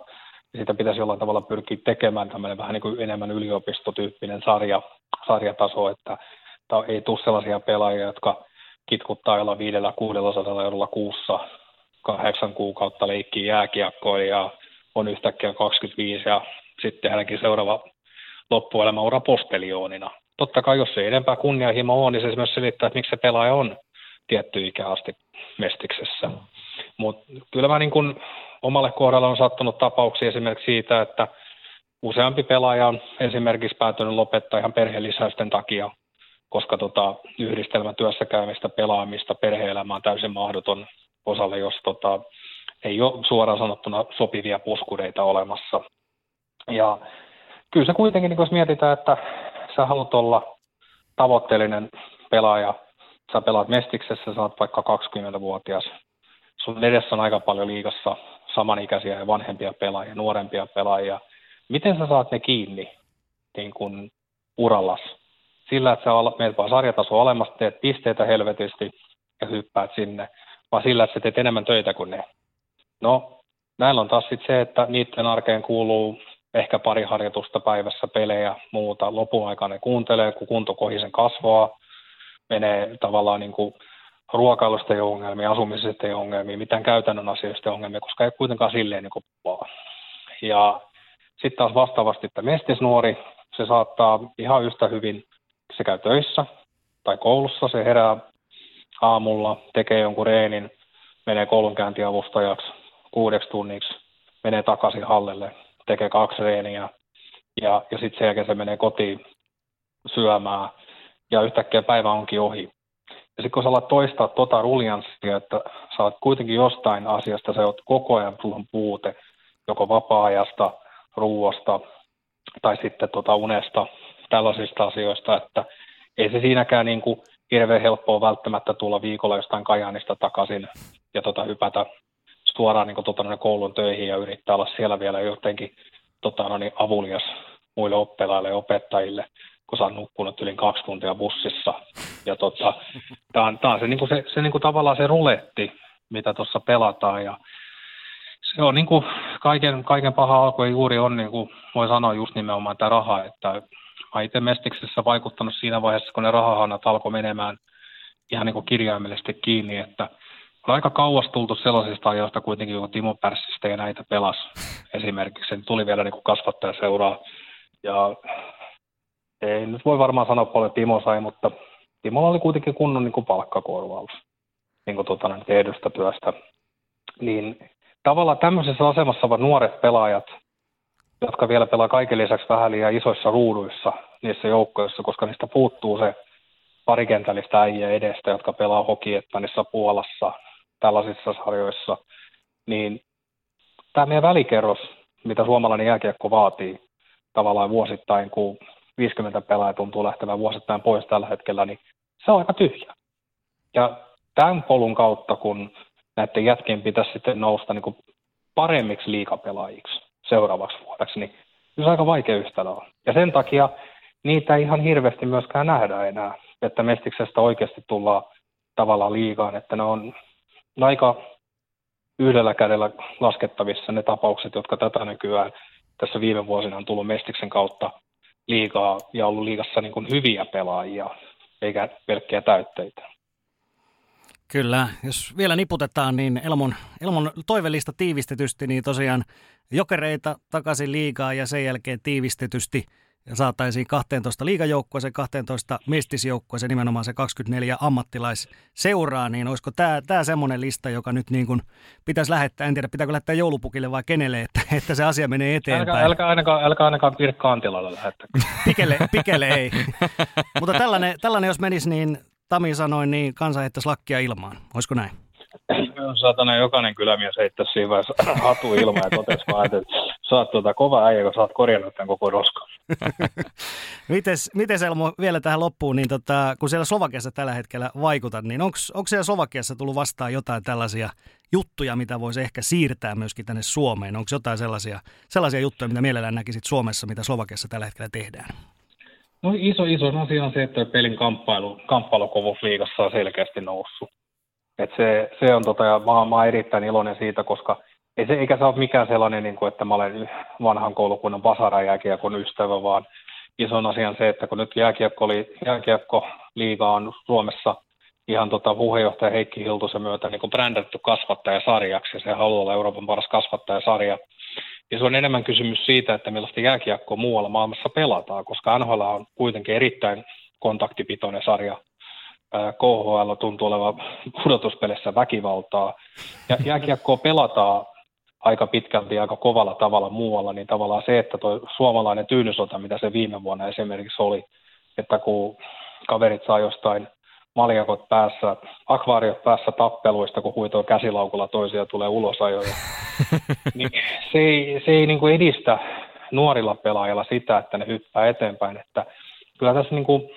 [SPEAKER 3] niin sitä pitäisi jollain tavalla pyrkiä tekemään tämmöinen vähän niin kuin enemmän yliopistotyyppinen sarja, sarjataso, että ei tule sellaisia pelaajia, jotka kitkuttaa jolla viidellä kuudella sadalla eurolla kuussa kahdeksan kuukautta leikkii jääkiekkoa ja on yhtäkkiä 25 ja sitten hänenkin seuraava loppuelämä ura postelioonina. Totta kai, jos ei enempää kunnianhimo on, niin se myös selittää, että miksi se pelaaja on tietty ikä asti mestiksessä. Mutta kyllä mä niin kun omalle kohdalle on sattunut tapauksia esimerkiksi siitä, että useampi pelaaja on esimerkiksi päätynyt lopettaa ihan perheellisäysten takia, koska tota, yhdistelmätyössä käymistä, pelaamista, perhe-elämä on täysin mahdoton osalle, jos tota, ei ole suoraan sanottuna sopivia puskureita olemassa. Ja kyllä se kuitenkin, niin jos mietitään, että sä haluat olla tavoitteellinen pelaaja, sä pelaat Mestiksessä, sä oot vaikka 20-vuotias, sun edessä on aika paljon liikassa samanikäisiä ja vanhempia pelaajia, nuorempia pelaajia. Miten sä saat ne kiinni niin kun urallas? Sillä, että sä menet vaan sarjataso olemassa, teet pisteitä helvetisti ja hyppäät sinne, vaan sillä, että sä teet enemmän töitä kuin ne. No, näillä on taas sitten se, että niiden arkeen kuuluu ehkä pari harjoitusta päivässä, pelejä, muuta. Lopun aikana ne kuuntelee, kun kunto kohisen kasvaa, menee tavallaan niin kuin ruokailusta ei ole ongelmia, asumisesta ei ole ongelmia, mitään käytännön asioista ei ongelmia, koska ei kuitenkaan silleen niin kuin vaan. Ja sitten taas vastaavasti, että mestisnuori, se saattaa ihan yhtä hyvin, se käy töissä tai koulussa, se herää aamulla, tekee jonkun reenin, menee koulunkäyntiavustajaksi kuudeksi tunniksi, menee takaisin hallelle, tekee kaksi reeniä ja, ja sitten sen jälkeen se menee kotiin syömään ja yhtäkkiä päivä onkin ohi. Ja sitten kun sä alat toistaa tota ruljanssia, että sä oot kuitenkin jostain asiasta, sä oot koko ajan sulla puute, joko vapaa-ajasta, ruuasta tai sitten tota unesta, tällaisista asioista, että ei se siinäkään niin kuin hirveän helppoa välttämättä tulla viikolla jostain Kajaanista takaisin ja tota hypätä suoraan niin kuin, tota, koulun töihin ja yrittää olla siellä vielä jotenkin tota, no, niin, avulias muille oppilaille ja opettajille kun sä nukkunut yli kaksi tuntia bussissa. Ja tota, tämä on, tää on se, niinku se, se niinku tavallaan se ruletti, mitä tuossa pelataan. Ja se on niinku kaiken, kaiken paha alku ja juuri on, niinku, voi sanoa just nimenomaan tämä raha, että mä itse Mestiksessä vaikuttanut siinä vaiheessa, kun ne rahahannat alkoi menemään ihan niin kuin kirjaimellisesti kiinni, että on aika kauas tultu sellaisista ajoista kuitenkin, kun Timo Pärssistä ja näitä pelas esimerkiksi. Se tuli vielä niin kuin kasvattajaseuraa ja ei nyt voi varmaan sanoa paljon Timo sai, mutta Timolla oli kuitenkin kunnon niin kuin palkkakorvaus niin kuin, tuota, tehdystä työstä. Niin tavallaan tämmöisessä asemassa ovat nuoret pelaajat, jotka vielä pelaa kaiken lisäksi vähän liian isoissa ruuduissa niissä joukkoissa, koska niistä puuttuu se parikentällistä äijä edestä, jotka pelaa Hokiettannissa Puolassa, tällaisissa sarjoissa, niin tämä meidän välikerros, mitä suomalainen jääkiekko vaatii tavallaan vuosittain, kun 50 pelaajaa tuntuu lähtevän vuosittain pois tällä hetkellä, niin se on aika tyhjä. Ja tämän polun kautta, kun näiden jätkien pitäisi sitten nousta niin kuin paremmiksi liikapelaajiksi seuraavaksi vuodeksi, niin se on aika vaikea yhtälö on. Ja sen takia niitä ei ihan hirveästi myöskään nähdä enää, että Mestiksestä oikeasti tullaan tavallaan liigaan, että ne on aika yhdellä kädellä laskettavissa ne tapaukset, jotka tätä nykyään tässä viime vuosina on tullut Mestiksen kautta liigaa ja ollut liigassa niin kuin hyviä pelaajia, eikä pelkkiä täytteitä.
[SPEAKER 2] Kyllä, jos vielä niputetaan, niin Elmon, Elmon toivellista tiivistetysti, niin tosiaan jokereita takaisin liigaa ja sen jälkeen tiivistetysti ja saataisiin 12 liigajoukkueeseen, 12 mestisjoukkueeseen, nimenomaan se 24 ammattilaisseuraa, niin olisiko tämä, tämä semmoinen lista, joka nyt niin kuin pitäisi lähettää, en tiedä pitääkö lähettää joulupukille vai kenelle, että, että se asia menee eteenpäin.
[SPEAKER 3] Älkää, älkää ainakaan, älkää ainakaan Pirkka Antilalle lähettää.
[SPEAKER 2] Pikele, pikele ei. Mutta tällainen, tällainen, jos menisi, niin Tami sanoi, niin kansa heittäisi lakkia ilmaan. Olisiko näin?
[SPEAKER 3] Saatana jokainen kylämies heittäisi siinä vaiheessa hatu ilmaan ja totesi vaan, että sä oot tuota kova äijä, kun sä oot korjannut tämän koko roskan.
[SPEAKER 2] mites, mites Elmo vielä tähän loppuun, niin tota, kun siellä Slovakiassa tällä hetkellä vaikutat, niin onko siellä Slovakiassa tullut vastaan jotain tällaisia juttuja, mitä voisi ehkä siirtää myöskin tänne Suomeen? Onko jotain sellaisia, sellaisia juttuja, mitä mielellään näkisit Suomessa, mitä Slovakiassa tällä hetkellä tehdään?
[SPEAKER 3] No iso, iso asia on se, että pelin kamppailu, kamppailukovuus liigassa on selkeästi noussut. Et se, se on tota, ja mä, mä oon erittäin iloinen siitä, koska ei se, eikä se ole mikään sellainen, niin kuin, että mä olen vanhan koulukunnan basarajääkiekon ystävä, vaan ison asian se, että kun nyt jääkiekko, oli, jääkiekko liiga on Suomessa ihan tota puheenjohtaja Heikki Hiltusen myötä niin brändätty kasvattajasarjaksi, ja se haluaa olla Euroopan paras kasvattajasarja. Ja se on enemmän kysymys siitä, että millaista jääkiekkoa muualla maailmassa pelataan, koska NHL on kuitenkin erittäin kontaktipitoinen sarja KHL tuntuu olevan pudotuspelissä väkivaltaa. Ja jääkiekkoa pelataan aika pitkälti aika kovalla tavalla muualla, niin tavallaan se, että tuo suomalainen tyynysota, mitä se viime vuonna esimerkiksi oli, että kun kaverit saa jostain maljakot päässä, akvaariot päässä tappeluista, kun huitoo käsilaukulla toisia tulee ulosajoja, niin se ei, se ei niin kuin edistä nuorilla pelaajilla sitä, että ne hyppää eteenpäin, että kyllä tässä niin kuin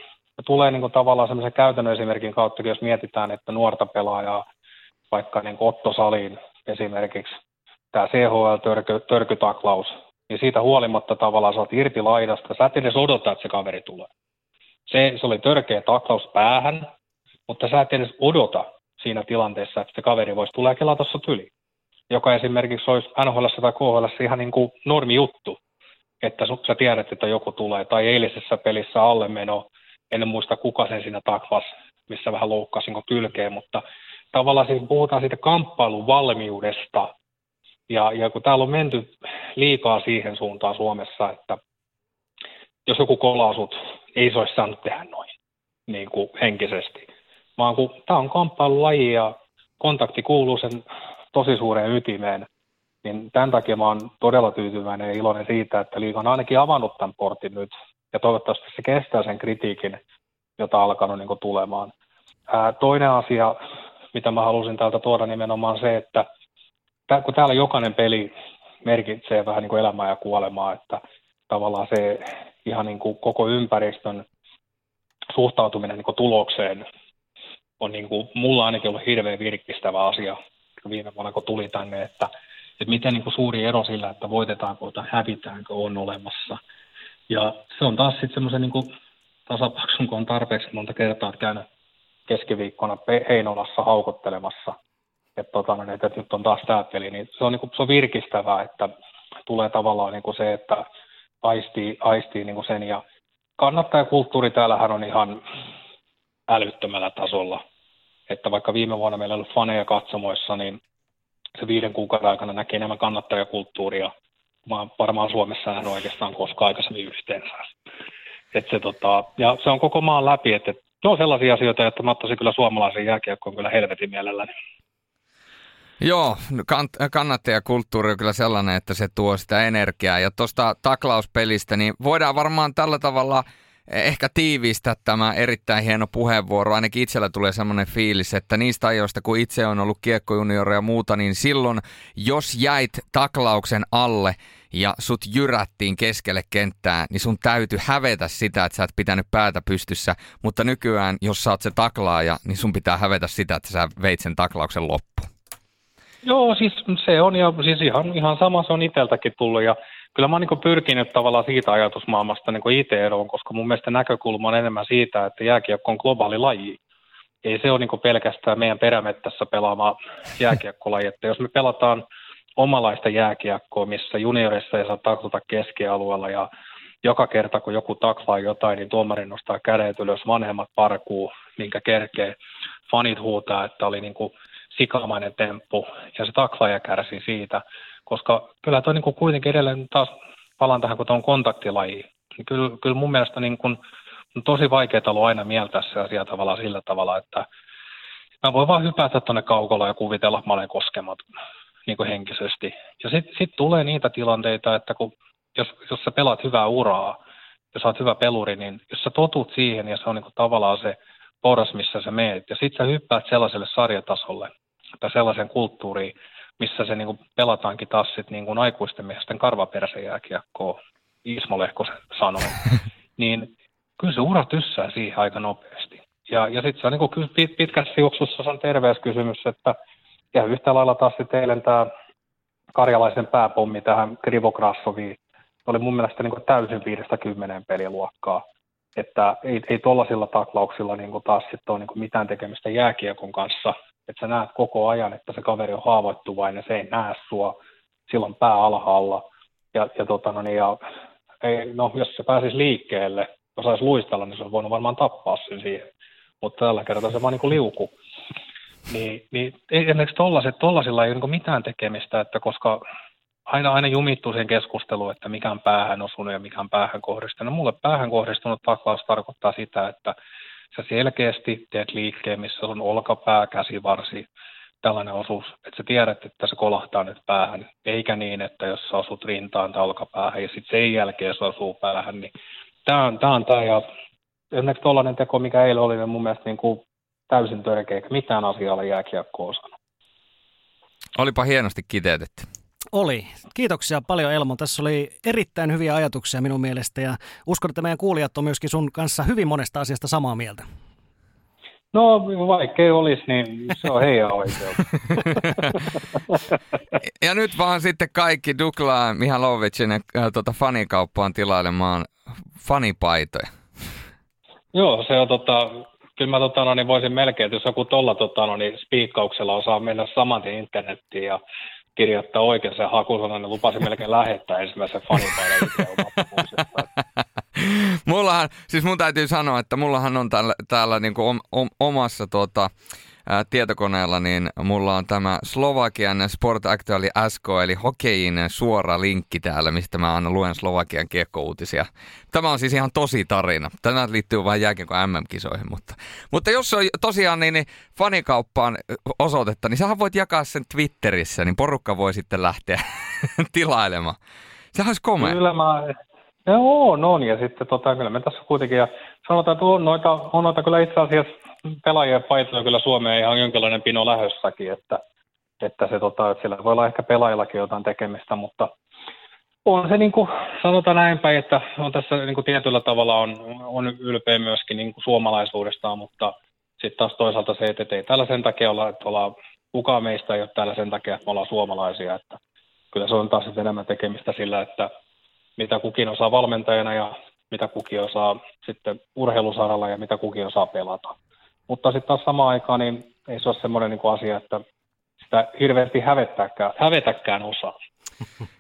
[SPEAKER 3] tulee niin kuin tavallaan semmoisen käytännön esimerkin kautta, jos mietitään, että nuorta pelaajaa, vaikka niin Otto Salin esimerkiksi, tämä CHL-törkytaklaus, niin siitä huolimatta tavallaan saat irti laidasta, sä et edes odota, että se kaveri tulee. Se, se oli törkeä taklaus päähän, mutta sä et edes odota siinä tilanteessa, että se kaveri voisi tulla kelaa tuossa tyli. Joka esimerkiksi olisi NHL tai KHL ihan niin kuin normi juttu, että sä tiedät, että joku tulee, tai eilisessä pelissä alle meno, en muista kuka sen siinä takvas, missä vähän loukkasin kylkeen, mutta tavallaan siis puhutaan siitä kamppailun valmiudesta, ja, ja kun täällä on menty liikaa siihen suuntaan Suomessa, että jos joku kolaasut, ei se olisi saanut tehdä noin niin kuin henkisesti. Vaan kun tämä on kamppailulaji ja kontakti kuuluu sen tosi suureen ytimeen, niin tämän takia mä oon todella tyytyväinen ja iloinen siitä, että liiga on ainakin avannut tämän portin nyt ja toivottavasti se kestää sen kritiikin, jota on alkanut niin tulemaan. Ää, toinen asia, mitä mä halusin täältä tuoda nimenomaan se, että tää, kun täällä jokainen peli merkitsee vähän niin kuin elämää ja kuolemaa, että tavallaan se ihan niin kuin koko ympäristön suhtautuminen niin kuin tulokseen on niin kuin, mulla ainakin ollut hirveän virkistävä asia viime vuonna, kun tuli tänne, että, että miten niin kuin suuri ero sillä, että voitetaanko tai hävitäänkö on olemassa – ja se on taas sitten semmoisen niin tasapaksun, kun on tarpeeksi monta kertaa käynyt keskiviikkona Heinolassa haukottelemassa, että, tota, että nyt on taas tämä peli, niin se on, niin kuin, se on virkistävää, että tulee tavallaan niin kuin se, että aistii, aistii niin kuin sen. Ja kannattajakulttuuri täällähän on ihan älyttömällä tasolla. Että vaikka viime vuonna meillä oli faneja katsomoissa, niin se viiden kuukauden aikana näki enemmän kannattajakulttuuria varmaan Suomessa nähnyt oikeastaan koskaan aikaisemmin yhteensä. Et se, tota, ja se on koko maan läpi, että et, on sellaisia asioita, että mä ottaisin kyllä suomalaisen jääkiekkoon kyllä helvetin mielelläni.
[SPEAKER 1] Joo, kannattajakulttuuri on kyllä sellainen, että se tuo sitä energiaa. Ja tuosta taklauspelistä, niin voidaan varmaan tällä tavalla – ehkä tiivistää tämä erittäin hieno puheenvuoro. Ainakin itsellä tulee semmoinen fiilis, että niistä ajoista, kun itse on ollut kiekkojuniori ja muuta, niin silloin, jos jäit taklauksen alle ja sut jyrättiin keskelle kenttää, niin sun täytyy hävetä sitä, että sä et pitänyt päätä pystyssä. Mutta nykyään, jos sä oot se taklaaja, niin sun pitää hävetä sitä, että sä veit sen taklauksen loppuun.
[SPEAKER 3] Joo, siis se on ja siis ihan, ihan sama se on itseltäkin tullut ja kyllä mä oon niin pyrkinyt tavallaan siitä ajatusmaailmasta niin itse eroon, koska mun mielestä näkökulma on enemmän siitä, että jääkiekko on globaali laji. Ei se ole niin pelkästään meidän perämettässä pelaama jääkiekkolaji, että jos me pelataan omalaista jääkiekkoa, missä juniorissa ei saa taklata keskialueella ja joka kerta kun joku taklaa jotain, niin tuomari nostaa kädet ylös, vanhemmat parkuu, minkä kerkee, fanit huutaa, että oli niin kuin sikamainen temppu ja se taklaaja kärsi siitä, koska kyllä tuo niin kuitenkin edelleen taas palaan tähän, kun tuo on kontaktilaji, niin kyllä, kyllä mun mielestä niin kun, on tosi vaikeaa ollut aina mieltää se asia tavallaan sillä tavalla, että mä voin vaan hypätä tuonne kaukolla ja kuvitella, että mä olen koskematon niin kuin henkisesti. Ja sitten sit tulee niitä tilanteita, että kun, jos, jos sä pelaat hyvää uraa, jos sä oot hyvä peluri, niin jos sä totut siihen ja se on niin kuin tavallaan se porras, missä sä meet, ja sitten sä hyppäät sellaiselle sarjatasolle tai sellaisen kulttuuriin, missä se niin kuin pelataankin taas sit niin kuin aikuisten miesten karvaperäsejääkiekkoa, Ismo Lehkosen sanoi, niin kyllä se ura tyssää siihen aika nopeasti. Ja, ja sitten se on niin kuin pitkässä juoksussa se on terveyskysymys, että ja yhtä lailla taas eilen tämä karjalaisen pääpommi tähän Krivokrassoviin oli mun mielestä niin kuin täysin viidestä kymmeneen peliluokkaa. Että ei, ei tuollaisilla taklauksilla niin kuin taas sitten ole niin kuin mitään tekemistä jääkiekon kanssa. Että sä näet koko ajan, että se kaveri on haavoittuvainen, se ei näe sua, silloin pää alhaalla. Ja, ja, tota, no niin, ja ei, no, jos se pääsisi liikkeelle, osaisi luistella, niin se on voinut varmaan tappaa sen siihen. Mutta tällä kertaa se vaan niin liuku. Niin, niin esimerkiksi tollaset, tollasilla ei ole niin mitään tekemistä, että koska aina, aina jumittuu sen keskusteluun, että mikä on päähän osunut ja mikä on päähän kohdistunut. Mulle päähän kohdistunut taklaus tarkoittaa sitä, että sä selkeästi teet liikkeen, missä on olkapää, käsivarsi, tällainen osuus, että sä tiedät, että se kolahtaa nyt päähän, eikä niin, että jos sä osut rintaan tai olkapäähän ja sitten sen jälkeen se osuu päähän, niin tämä on tämä, on tämä ja esimerkiksi tuollainen teko, mikä eilen oli, niin mun mielestä niin kuin täysin törkeä, mitään asiaa ole jääkiekko osana.
[SPEAKER 1] Olipa hienosti kiteytetty.
[SPEAKER 2] Oli. Kiitoksia paljon Elmo. Tässä oli erittäin hyviä ajatuksia minun mielestä ja uskon, että meidän kuulijat on myöskin sun kanssa hyvin monesta asiasta samaa mieltä.
[SPEAKER 3] No vaikkei olisi, niin se on heidän oikeus.
[SPEAKER 1] ja nyt vaan sitten kaikki Dukla Mihalovicin äh, tota, fanikauppaan tilailemaan fanipaitoja.
[SPEAKER 3] Joo, se on tota, kyllä mä tota, no, niin voisin melkein, että jos joku tuolla tota, no, niin spiikkauksella osaa mennä saman internettiin ja kirjoittaa oikein sen hakusanan, niin lupasin melkein lähettää ensimmäisen fanipaidan
[SPEAKER 1] Mullahan, siis mun täytyy sanoa, että mullahan on täällä, täällä niin om, om, omassa tuota, tietokoneella, niin mulla on tämä Slovakian Sport Actuali SK, eli hokein suora linkki täällä, mistä mä aina luen Slovakian kiekkouutisia. Tämä on siis ihan tosi tarina. Tämä liittyy vain jääkiekko MM-kisoihin, mutta, mutta jos on tosiaan niin, niin fanikauppaan osoitetta, niin sähän voit jakaa sen Twitterissä, niin porukka voi sitten lähteä tilailemaan. Sehän olisi komea.
[SPEAKER 3] Kyllä mä, Joo, on, on. Ja sitten tota, kyllä me tässä kuitenkin, ja sanotaan, että on noita, on noita kyllä itse asiassa pelaajien paitoja kyllä Suomeen ihan jonkinlainen pino lähössäkin, että, että, se, tota, että sillä voi olla ehkä pelaajillakin jotain tekemistä, mutta on se niin kuin, sanotaan näin päin, että on tässä niin kuin tietyllä tavalla on, on ylpeä myöskin niin kuin suomalaisuudestaan, mutta sitten taas toisaalta se, että ei täällä sen takia olla, että ollaan, kukaan meistä ei ole täällä sen takia, että me ollaan suomalaisia, että kyllä se on taas enemmän tekemistä sillä, että mitä kukin osaa valmentajana ja mitä kukin osaa sitten urheilusaralla ja mitä kukin osaa pelata. Mutta sitten taas samaan aikaan niin ei se ole semmoinen niin asia, että sitä hirveästi hävettäkään, hävetäkään osaa.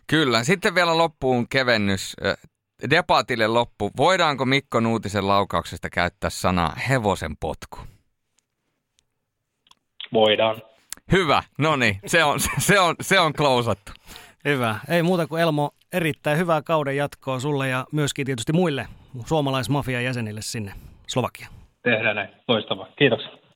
[SPEAKER 1] Kyllä. Sitten vielä loppuun kevennys. Debatille loppu. Voidaanko Mikko Nuutisen laukauksesta käyttää sanaa hevosen potku?
[SPEAKER 3] Voidaan.
[SPEAKER 1] Hyvä. No niin, se on, se on, se on klousattu.
[SPEAKER 2] Hyvä. Ei muuta kuin Elmo, erittäin hyvää kauden jatkoa sulle ja myöskin tietysti muille suomalaismafian jäsenille sinne Slovakiaan.
[SPEAKER 3] Tehdään näin. Loistavaa. Kiitoksia.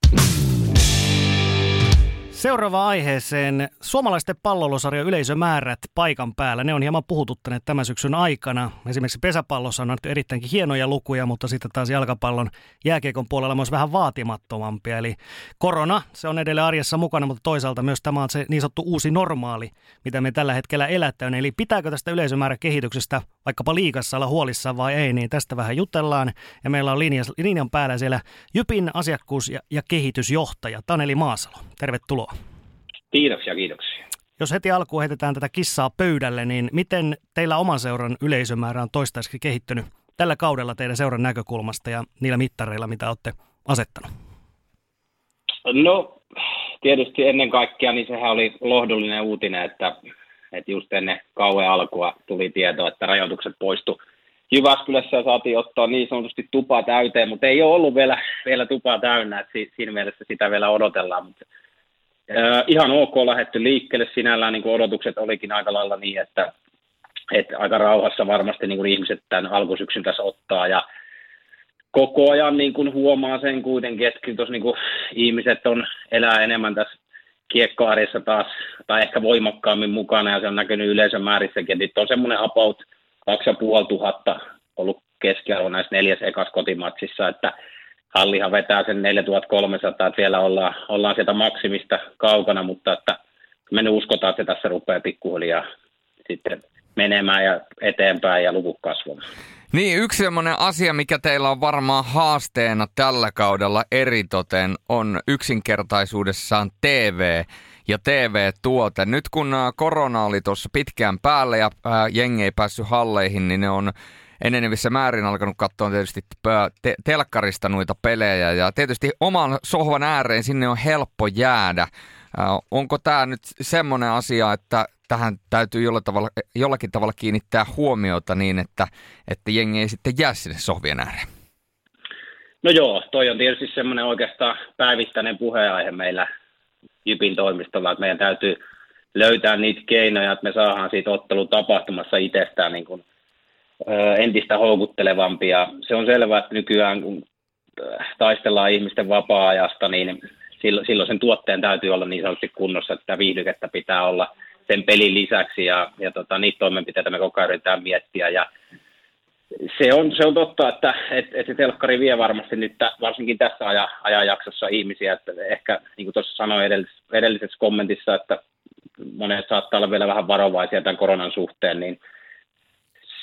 [SPEAKER 2] Seuraava aiheeseen. Suomalaisten pallolosarjan yleisömäärät paikan päällä. Ne on hieman puhututtaneet tämän syksyn aikana. Esimerkiksi pesäpallossa on annettu erittäinkin hienoja lukuja, mutta sitten taas jalkapallon jääkiekon puolella myös vähän vaatimattomampia. Eli korona, se on edelleen arjessa mukana, mutta toisaalta myös tämä on se niin sanottu uusi normaali, mitä me tällä hetkellä elättäyn. Eli pitääkö tästä yleisömääräkehityksestä vaikkapa liikassa olla huolissaan vai ei, niin tästä vähän jutellaan. Ja meillä on linjan, linjan päällä siellä Jypin asiakkuus- ja, ja kehitysjohtaja Taneli Maasalo. Tervetuloa.
[SPEAKER 4] Kiitoksia, kiitoksia.
[SPEAKER 2] Jos heti alkuun heitetään tätä kissaa pöydälle, niin miten teillä oman seuran yleisömäärä on toistaiseksi kehittynyt tällä kaudella teidän seuran näkökulmasta ja niillä mittareilla, mitä olette asettanut?
[SPEAKER 4] No tietysti ennen kaikkea niin sehän oli lohdullinen uutinen, että, että just ennen kauan alkua tuli tieto, että rajoitukset poistu Jyväskylässä saatiin ottaa niin sanotusti tupa täyteen, mutta ei ole ollut vielä, vielä tupaa täynnä, että siinä mielessä sitä vielä odotellaan, mutta ihan ok lähetty liikkeelle. Sinällään, niin kuin odotukset olikin aika lailla niin, että että aika rauhassa varmasti niin kuin ihmiset tämän alkusyksyn tässä ottaa ja koko ajan niin kuin huomaa sen kuitenkin, että tuossa niin kuin ihmiset on, elää enemmän tässä kiekkoarjessa taas, tai ehkä voimakkaammin mukana, ja se on näkynyt yleisön määrissäkin, että nyt on semmoinen about 2500 ollut keskiarvo näissä neljäs ekas kotimatsissa, että hallihan vetää sen 4300, että vielä ollaan, ollaan sieltä maksimista kaukana, mutta että me nyt uskotaan, että tässä rupeaa pikkuhiljaa sitten menemään ja eteenpäin ja luvut kasvamaan.
[SPEAKER 1] Niin, yksi sellainen asia, mikä teillä on varmaan haasteena tällä kaudella eritoten, on yksinkertaisuudessaan TV ja TV-tuote. Nyt kun korona oli tuossa pitkään päällä ja jengi ei päässyt halleihin, niin ne on enenevissä määrin alkanut katsoa tietysti te- telkkarista noita pelejä ja tietysti oman sohvan ääreen sinne on helppo jäädä. Onko tämä nyt semmoinen asia, että tähän täytyy jollakin tavalla, jollakin tavalla kiinnittää huomiota niin, että, että jengi ei sitten jää sinne sohvien ääreen?
[SPEAKER 4] No joo, toi on tietysti semmoinen oikeastaan päivittäinen puheenaihe meillä Jypin toimistolla, että meidän täytyy löytää niitä keinoja, että me saadaan siitä ottelun tapahtumassa itsestään niin kuin, ö, entistä houkuttelevampia. Se on selvää, että nykyään kun taistellaan ihmisten vapaa-ajasta, niin silloin, silloin sen tuotteen täytyy olla niin sanotusti kunnossa, että viihdykettä pitää olla sen pelin lisäksi ja, ja tota, niitä toimenpiteitä me koko ajan yritetään miettiä. Ja se on, se on totta, että, että, että se telkkari vie varmasti nyt varsinkin tässä aja, ajanjaksossa ihmisiä, että ehkä niin kuin tuossa sanoin edellis, edellisessä kommentissa, että monet saattaa olla vielä vähän varovaisia tämän koronan suhteen, niin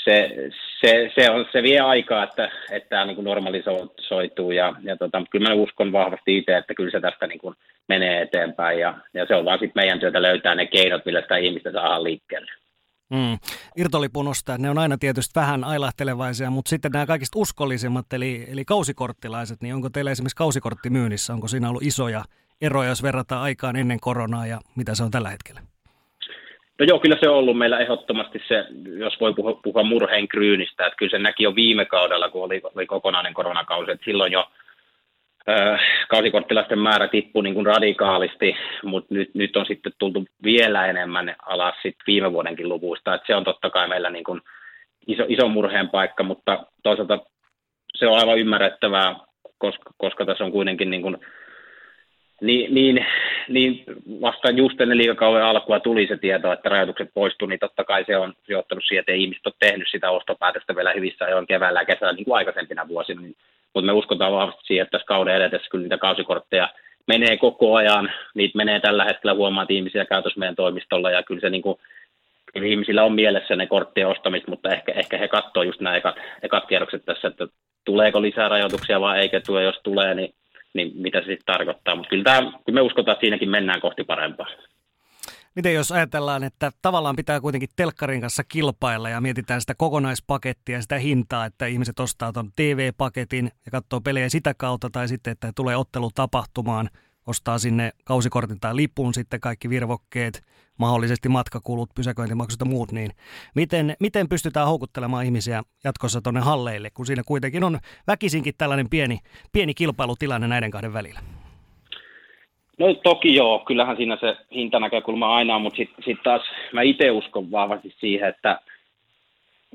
[SPEAKER 4] se, se, se, on, se vie aikaa, että, että tämä niin normalisoituu ja, ja tota, kyllä mä uskon vahvasti itse, että kyllä se tästä niin kuin menee eteenpäin ja, ja se on vaan sitten meidän työtä löytää ne keinot, millä sitä ihmistä saadaan liikkeelle.
[SPEAKER 2] Mm. Irtolipunosta, ne on aina tietysti vähän ailahtelevaisia, mutta sitten nämä kaikista uskollisimmat, eli, eli kausikorttilaiset, niin onko teillä esimerkiksi kausikortti myynnissä, onko siinä ollut isoja eroja, jos verrataan aikaan ennen koronaa ja mitä se on tällä hetkellä?
[SPEAKER 4] No joo, kyllä se on ollut meillä ehdottomasti se, jos voi puhua, puhua murheen kryynistä, että kyllä se näki jo viime kaudella, kun oli, oli kokonainen koronakausi, että silloin jo äh, kausikorttilaisten määrä tippui niin kuin radikaalisti, mutta nyt, nyt on sitten tultu vielä enemmän alas sit viime vuodenkin luvuista, että se on totta kai meillä niin kuin iso, iso murheen paikka, mutta toisaalta se on aivan ymmärrettävää, koska, koska tässä on kuitenkin niin kuin niin, niin, niin vasta just ennen liikakauden alkua tuli se tieto, että rajoitukset poistu, niin totta kai se on johtanut siihen, että ihmiset on tehnyt sitä ostopäätöstä vielä hyvissä ajoin keväällä ja kesällä niin kuin aikaisempina vuosina. Niin, mutta me uskotaan vahvasti siihen, että tässä kauden edetessä kyllä niitä kausikortteja menee koko ajan. Niitä menee tällä hetkellä huomaat ihmisiä käytössä meidän toimistolla ja kyllä se niin kuin, ihmisillä on mielessä ne korttien ostamista, mutta ehkä, ehkä he katsoo just nämä ekat, ekat kierrokset tässä, että tuleeko lisää rajoituksia vai eikä tule, jos tulee, niin niin mitä se sitten tarkoittaa. Mutta kyllä, tämä, kyllä me uskotaan, että siinäkin mennään kohti parempaa.
[SPEAKER 2] Miten jos ajatellaan, että tavallaan pitää kuitenkin telkkarin kanssa kilpailla ja mietitään sitä kokonaispakettia ja sitä hintaa, että ihmiset ostaa tuon TV-paketin ja katsoo pelejä sitä kautta tai sitten, että tulee ottelu tapahtumaan – ostaa sinne kausikortin tai lipun sitten kaikki virvokkeet, mahdollisesti matkakulut, pysäköintimaksut ja muut, niin miten, miten pystytään houkuttelemaan ihmisiä jatkossa tuonne halleille, kun siinä kuitenkin on väkisinkin tällainen pieni, pieni kilpailutilanne näiden kahden välillä?
[SPEAKER 4] No toki joo, kyllähän siinä se hintanäkökulma aina on, mutta sitten sit taas mä itse uskon vahvasti siihen, että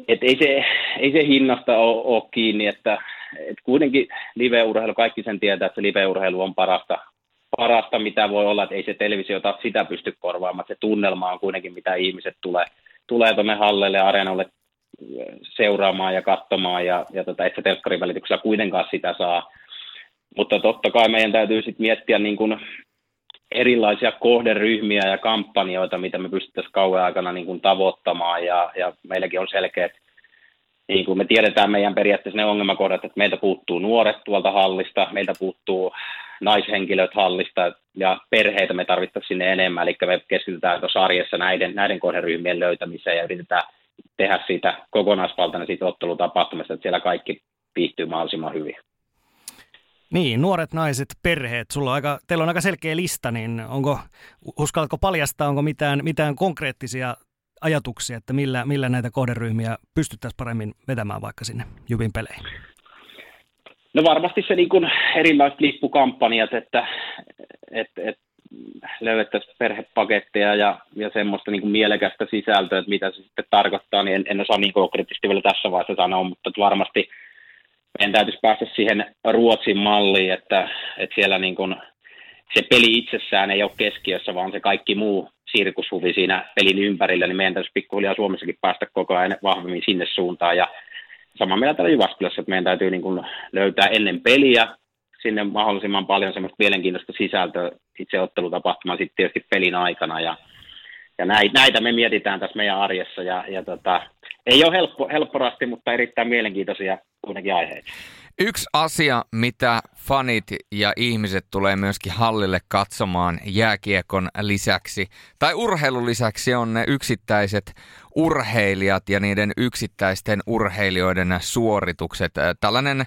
[SPEAKER 4] et ei, se, ei se hinnasta ole, kiinni, että et kuitenkin live-urheilu, kaikki sen tietää, että se live-urheilu on parasta, parasta, mitä voi olla, että ei se televisiota sitä pysty korvaamaan. Se tunnelma on kuitenkin, mitä ihmiset tulee, tulee tuonne hallelle ja areenalle seuraamaan ja katsomaan, ja, ja tota, että telkkarin välityksellä kuitenkaan sitä saa. Mutta totta kai meidän täytyy sitten miettiä niin kuin erilaisia kohderyhmiä ja kampanjoita, mitä me pystyttäisiin kauan aikana niin kuin tavoittamaan, ja, ja meilläkin on selkeät niin kuin me tiedetään meidän periaatteessa ne ongelmakohdat, että meiltä puuttuu nuoret tuolta hallista, meiltä puuttuu naishenkilöt hallista ja perheitä me tarvittaisiin sinne enemmän, eli me keskitytään tuossa arjessa näiden, näiden kohderyhmien löytämiseen ja yritetään tehdä siitä kokonaisvaltainen siitä ottelutapahtumasta, että siellä kaikki viihtyy mahdollisimman hyvin.
[SPEAKER 2] Niin, nuoret naiset, perheet, sulla on aika, teillä on aika selkeä lista, niin onko, uskallatko paljastaa, onko mitään, mitään konkreettisia ajatuksia, että millä, millä näitä kohderyhmiä pystyttäisiin paremmin vetämään vaikka sinne Jubin peleihin?
[SPEAKER 4] No varmasti se niin kuin erilaiset lippukampanjat, että et, et, löydettäisiin perhepaketteja ja, ja semmoista niin kuin mielekästä sisältöä, että mitä se sitten tarkoittaa, niin en, en osaa niin konkreettisesti vielä tässä vaiheessa sanoa, mutta varmasti meidän täytyisi päästä siihen Ruotsin malliin, että, että siellä niin kuin se peli itsessään ei ole keskiössä, vaan se kaikki muu sirkushuvi siinä pelin ympärillä, niin meidän täytyisi pikkuhiljaa Suomessakin päästä koko ajan vahvemmin sinne suuntaan. Ja sama meillä täällä Jyväskylässä, että meidän täytyy niin kuin löytää ennen peliä sinne mahdollisimman paljon semmoista mielenkiintoista sisältöä itse ottelutapahtumaan sitten tietysti pelin aikana. Ja, ja näitä, me mietitään tässä meidän arjessa ja, ja tota, ei ole helppo, helpporasti, mutta erittäin mielenkiintoisia kuitenkin aiheita.
[SPEAKER 1] Yksi asia, mitä fanit ja ihmiset tulee myöskin hallille katsomaan jääkiekon lisäksi, tai urheilun lisäksi on ne yksittäiset urheilijat ja niiden yksittäisten urheilijoiden suoritukset. Tällainen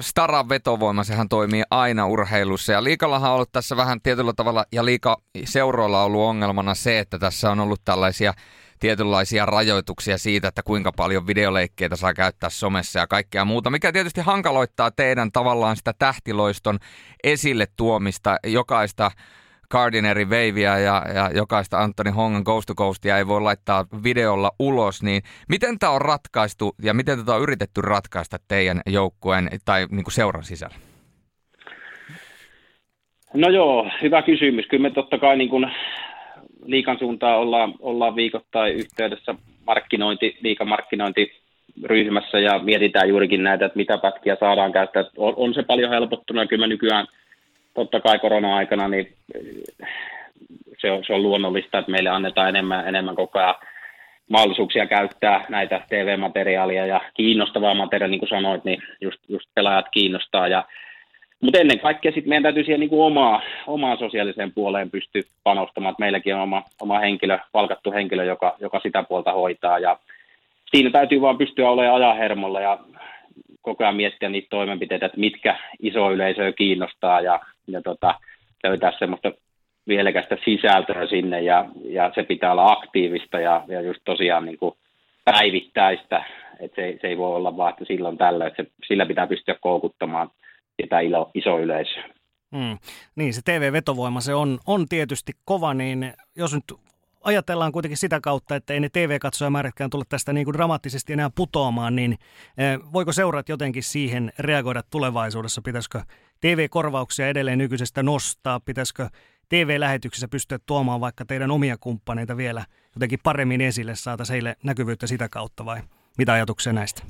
[SPEAKER 1] Staran vetovoima, sehän toimii aina urheilussa. Ja liikallahan on ollut tässä vähän tietyllä tavalla, ja liika seuroilla on ollut ongelmana se, että tässä on ollut tällaisia tietynlaisia rajoituksia siitä, että kuinka paljon videoleikkeitä saa käyttää somessa ja kaikkea muuta, mikä tietysti hankaloittaa teidän tavallaan sitä tähtiloiston esille tuomista jokaista Cardineri Veiviä ja, ja jokaista Antoni Hongan Ghost to Ghostia ei voi laittaa videolla ulos, niin miten tämä on ratkaistu ja miten tätä on yritetty ratkaista teidän joukkueen tai niin kuin seuran sisällä?
[SPEAKER 4] No joo, hyvä kysymys. Kyllä me totta kai niin kuin liikan suuntaan ollaan, ollaan viikoittain yhteydessä markkinointi, liikamarkkinointiryhmässä ja mietitään juurikin näitä, että mitä pätkiä saadaan käyttää. On, on se paljon helpottunut ja kyllä nykyään totta kai korona-aikana niin se on, se on luonnollista, että meille annetaan enemmän, enemmän koko ajan mahdollisuuksia käyttää näitä TV-materiaalia ja kiinnostavaa materiaalia, niin kuin sanoit, niin just, just pelaajat kiinnostaa ja mutta ennen kaikkea sitten meidän täytyy siihen niin kuin omaa, omaan sosiaaliseen puoleen pystyä panostamaan. Että meilläkin on oma, oma henkilö, palkattu henkilö, joka, joka sitä puolta hoitaa. Ja siinä täytyy vaan pystyä olemaan ajahermolla ja koko ajan miettiä niitä toimenpiteitä, että mitkä iso yleisöä kiinnostaa ja, ja tota, löytää semmoista mielekästä sisältöä sinne ja, ja se pitää olla aktiivista ja, ja just tosiaan niin kuin päivittäistä, että se, se ei voi olla vaan, että silloin tällä, että se, sillä pitää pystyä koukuttamaan – ilo, iso yleisö.
[SPEAKER 2] Mm. Niin, se TV-vetovoima se on, on tietysti kova, niin jos nyt ajatellaan kuitenkin sitä kautta, että ei ne TV-katsojamäärätkään tule tästä niin kuin dramaattisesti enää putoamaan, niin eh, voiko seurat jotenkin siihen reagoida tulevaisuudessa? Pitäisikö TV-korvauksia edelleen nykyisestä nostaa? Pitäisikö TV-lähetyksissä pystyä tuomaan vaikka teidän omia kumppaneita vielä jotenkin paremmin esille, saataisiin heille näkyvyyttä sitä kautta vai mitä ajatuksia näistä?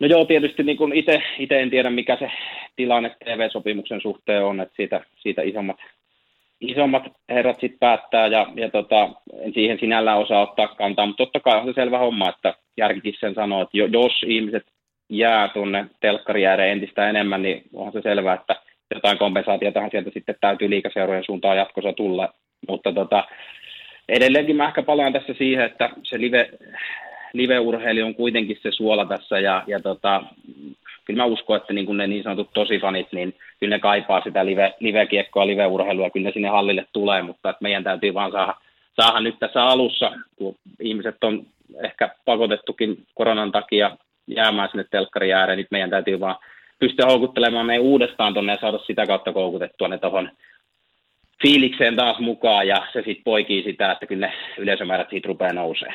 [SPEAKER 4] No joo, tietysti niin kuin itse, itse en tiedä, mikä se tilanne TV-sopimuksen suhteen on, että siitä, siitä isommat, isommat herrat sitten päättää ja, ja tota, en siihen sinällään osaa ottaa kantaa, mutta totta kai on se selvä homma, että järkikin sen sanoo, että jos ihmiset jää tuonne telkkari entistä enemmän, niin onhan se selvää, että jotain kompensaatiotahan sieltä sitten täytyy liikaseurojen suuntaan jatkossa tulla, mutta tota, edelleenkin mä ehkä palaan tässä siihen, että se live, live-urheilu on kuitenkin se suola tässä ja, ja tota, kyllä mä uskon, että niin ne niin sanotut tosifanit, niin kyllä ne kaipaa sitä live, live-kiekkoa, live-urheilua, kyllä ne sinne hallille tulee, mutta että meidän täytyy vaan saada, saada nyt tässä alussa, kun ihmiset on ehkä pakotettukin koronan takia jäämään sinne telkkari ääreen, niin meidän täytyy vaan pystyä houkuttelemaan ne uudestaan tuonne ja saada sitä kautta koukutettua ne tuohon fiilikseen taas mukaan ja se sitten poikii sitä, että kyllä ne yleisömäärät siitä rupeaa nousee.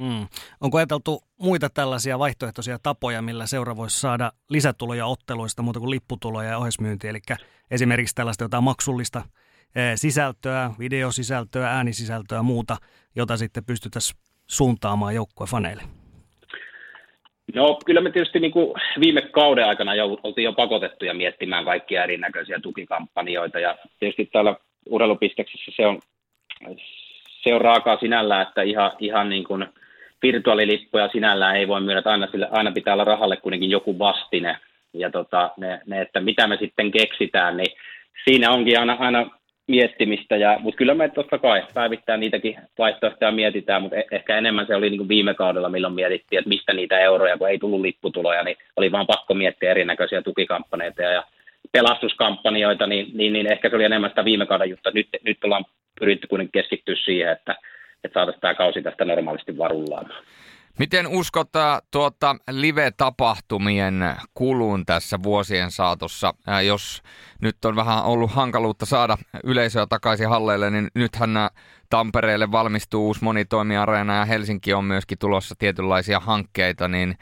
[SPEAKER 2] Mm. Onko ajateltu muita tällaisia vaihtoehtoisia tapoja, millä seura voisi saada lisätuloja otteluista muuta kuin lipputuloja ja ohjesmyynti, eli esimerkiksi tällaista jotain maksullista eh, sisältöä, videosisältöä, äänisisältöä ja muuta, jota sitten pystyttäisiin suuntaamaan joukkuefaneille?
[SPEAKER 4] No kyllä me tietysti niin kuin viime kauden aikana jo, oltiin jo pakotettuja miettimään kaikkia erinäköisiä tukikampanjoita ja tietysti täällä urheilupisteksissä se on, se on raakaa sinällään, että ihan, ihan niin kuin – virtuaalilippuja sinällään ei voi myydä, aina, sille, aina pitää olla rahalle kuitenkin joku vastine. Ja tota, ne, ne, että mitä me sitten keksitään, niin siinä onkin aina, aina miettimistä, ja, mutta kyllä me totta kai päivittäin niitäkin vaihtoehtoja mietitään, mutta e- ehkä enemmän se oli niin kuin viime kaudella, milloin mietittiin, että mistä niitä euroja, kun ei tullut lipputuloja, niin oli vaan pakko miettiä erinäköisiä tukikampanjoita ja pelastuskampanjoita, niin, niin, niin ehkä se oli enemmän sitä viime kauden juttua. Nyt, nyt ollaan pyritty kuitenkin keskittyä siihen, että että saataisiin tämä kausi tästä normaalisti varullaamaan.
[SPEAKER 1] Miten uskottaa tuota live-tapahtumien kulun tässä vuosien saatossa? Ää, jos nyt on vähän ollut hankaluutta saada yleisöä takaisin halleille, niin nythän Tampereelle valmistuu uusi monitoimiareena ja Helsinki on myöskin tulossa tietynlaisia hankkeita, niin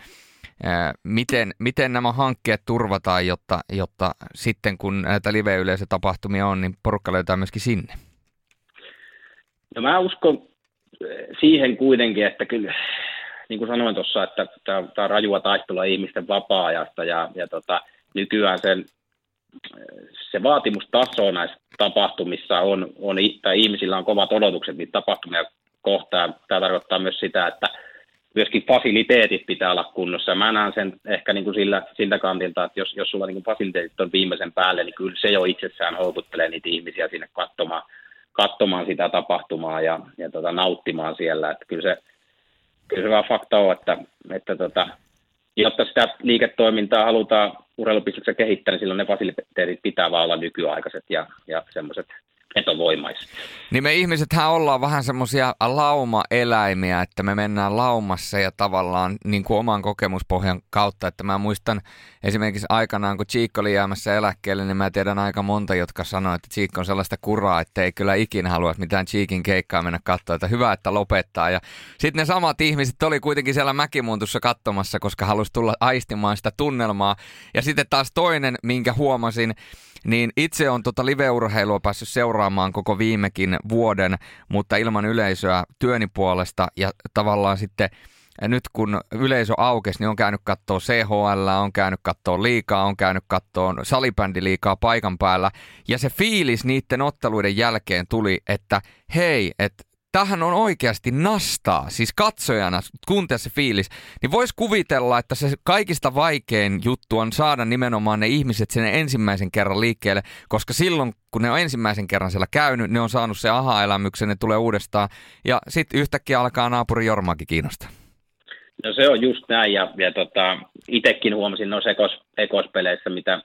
[SPEAKER 1] miten, miten nämä hankkeet turvataan, jotta, jotta sitten kun näitä live-yleisötapahtumia on, niin porukka löytää myöskin sinne?
[SPEAKER 4] No mä uskon siihen kuitenkin, että kyllä niin kuin sanoin tuossa, että tämä on rajua taistelua ihmisten vapaa-ajasta ja, ja tota, nykyään sen, se vaatimustaso näissä tapahtumissa on, on, tai ihmisillä on kovat odotukset niitä tapahtumia kohtaan. Tämä tarkoittaa myös sitä, että myöskin fasiliteetit pitää olla kunnossa. Mä näen sen ehkä niin kuin sillä, siltä kantilta, että jos, jos sulla niin kuin fasiliteetit on viimeisen päälle, niin kyllä se jo itsessään houkuttelee niitä ihmisiä sinne katsomaan, katsomaan sitä tapahtumaa ja, ja tota, nauttimaan siellä. Että kyllä se, kyllä se vaan fakta on, että, että tota, jotta sitä liiketoimintaa halutaan urheilupisteessä kehittää, niin silloin ne fasiliteetit pitää vaan olla nykyaikaiset ja, ja semmoiset vetovoimaisia.
[SPEAKER 1] Niin me ihmisethän ollaan vähän semmoisia laumaeläimiä, että me mennään laumassa ja tavallaan niin kuin oman kokemuspohjan kautta, että mä muistan esimerkiksi aikanaan, kun Chiikko oli jäämässä eläkkeelle, niin mä tiedän aika monta, jotka sanoo, että Chiikko on sellaista kuraa, että ei kyllä ikinä halua mitään Chiikin keikkaa mennä katsoa, että hyvä, että lopettaa. Ja sitten ne samat ihmiset oli kuitenkin siellä mäkimuuntussa katsomassa, koska halusi tulla aistimaan sitä tunnelmaa. Ja sitten taas toinen, minkä huomasin, niin itse on tota live-urheilua päässyt seuraamaan koko viimekin vuoden, mutta ilman yleisöä työni puolesta ja tavallaan sitten nyt kun yleisö aukesi, niin on käynyt katsoa CHL, on käynyt katsoa liikaa, on käynyt katsoa salibändi liikaa paikan päällä. Ja se fiilis niiden otteluiden jälkeen tuli, että hei, että tähän on oikeasti nastaa, siis katsojana, kuntia se fiilis, niin voisi kuvitella, että se kaikista vaikein juttu on saada nimenomaan ne ihmiset sen ensimmäisen kerran liikkeelle, koska silloin, kun ne on ensimmäisen kerran siellä käynyt, ne on saanut se aha-elämyksen, ne tulee uudestaan, ja sitten yhtäkkiä alkaa naapuri Jormaakin kiinnostaa.
[SPEAKER 4] No se on just näin, ja, ja tota, itsekin huomasin noissa ekos, ekospeleissä, mitä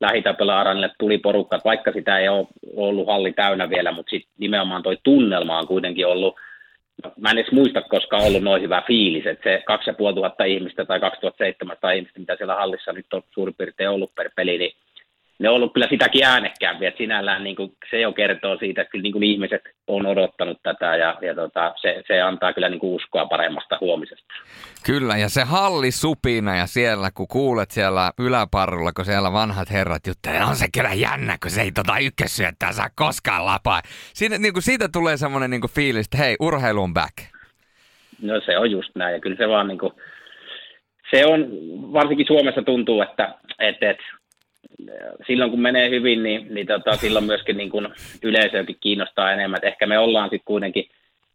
[SPEAKER 4] lähitapella Aranille tuli porukka, vaikka sitä ei ole ollut halli täynnä vielä, mutta sitten nimenomaan toi tunnelma on kuitenkin ollut, mä en edes muista koskaan ollut noin hyvä fiilis, että se 2500 ihmistä tai 2700 ihmistä, mitä siellä hallissa nyt on suurin piirtein ollut per peli, niin ne on ollut kyllä sitäkin äänekkäämpiä, että sinällään niin kuin, se jo kertoo siitä, että kyllä niin kuin ihmiset on odottanut tätä ja, ja tota, se, se, antaa kyllä niin kuin uskoa paremmasta huomisesta.
[SPEAKER 1] Kyllä, ja se halli supina ja siellä, kun kuulet siellä yläparrulla, kun siellä vanhat herrat juttelevat, on se kyllä jännä, kun se ei tota ykkössyöttää saa koskaan lapaa. Siinä, niin kuin siitä tulee semmoinen niin kuin fiilis, että hei, urheilu on back.
[SPEAKER 4] No se on just näin, ja kyllä se vaan niin kuin, se on, varsinkin Suomessa tuntuu, että, että, että silloin kun menee hyvin, niin, niin tota, silloin myöskin niin kun yleisöäkin kiinnostaa enemmän. Et ehkä me ollaan sitten kuitenkin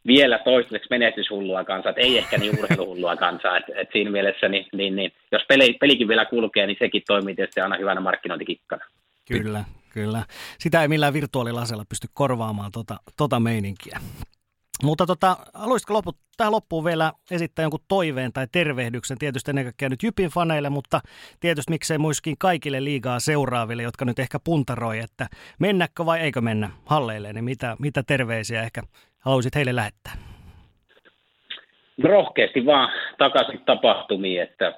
[SPEAKER 4] vielä toistaiseksi menestyshullua kansaa, että ei ehkä niin urheiluhullua kansaa. Et, et siinä mielessä, niin, niin, niin, jos peli, pelikin vielä kulkee, niin sekin toimii tietysti aina hyvänä markkinointikikkana.
[SPEAKER 2] Kyllä, kyllä. Sitä ei millään virtuaalilasella pysty korvaamaan tota, tota meininkiä. Mutta tota, haluaisitko loput, tähän loppuun vielä esittää jonkun toiveen tai tervehdyksen, tietysti ennen kaikkea nyt Jypin faneille, mutta tietysti miksei muiskin kaikille liigaa seuraaville, jotka nyt ehkä puntaroi, että mennäkö vai eikö mennä halleille, niin mitä, mitä terveisiä ehkä haluaisit heille lähettää?
[SPEAKER 4] Rohkeasti vaan takaisin tapahtumiin, että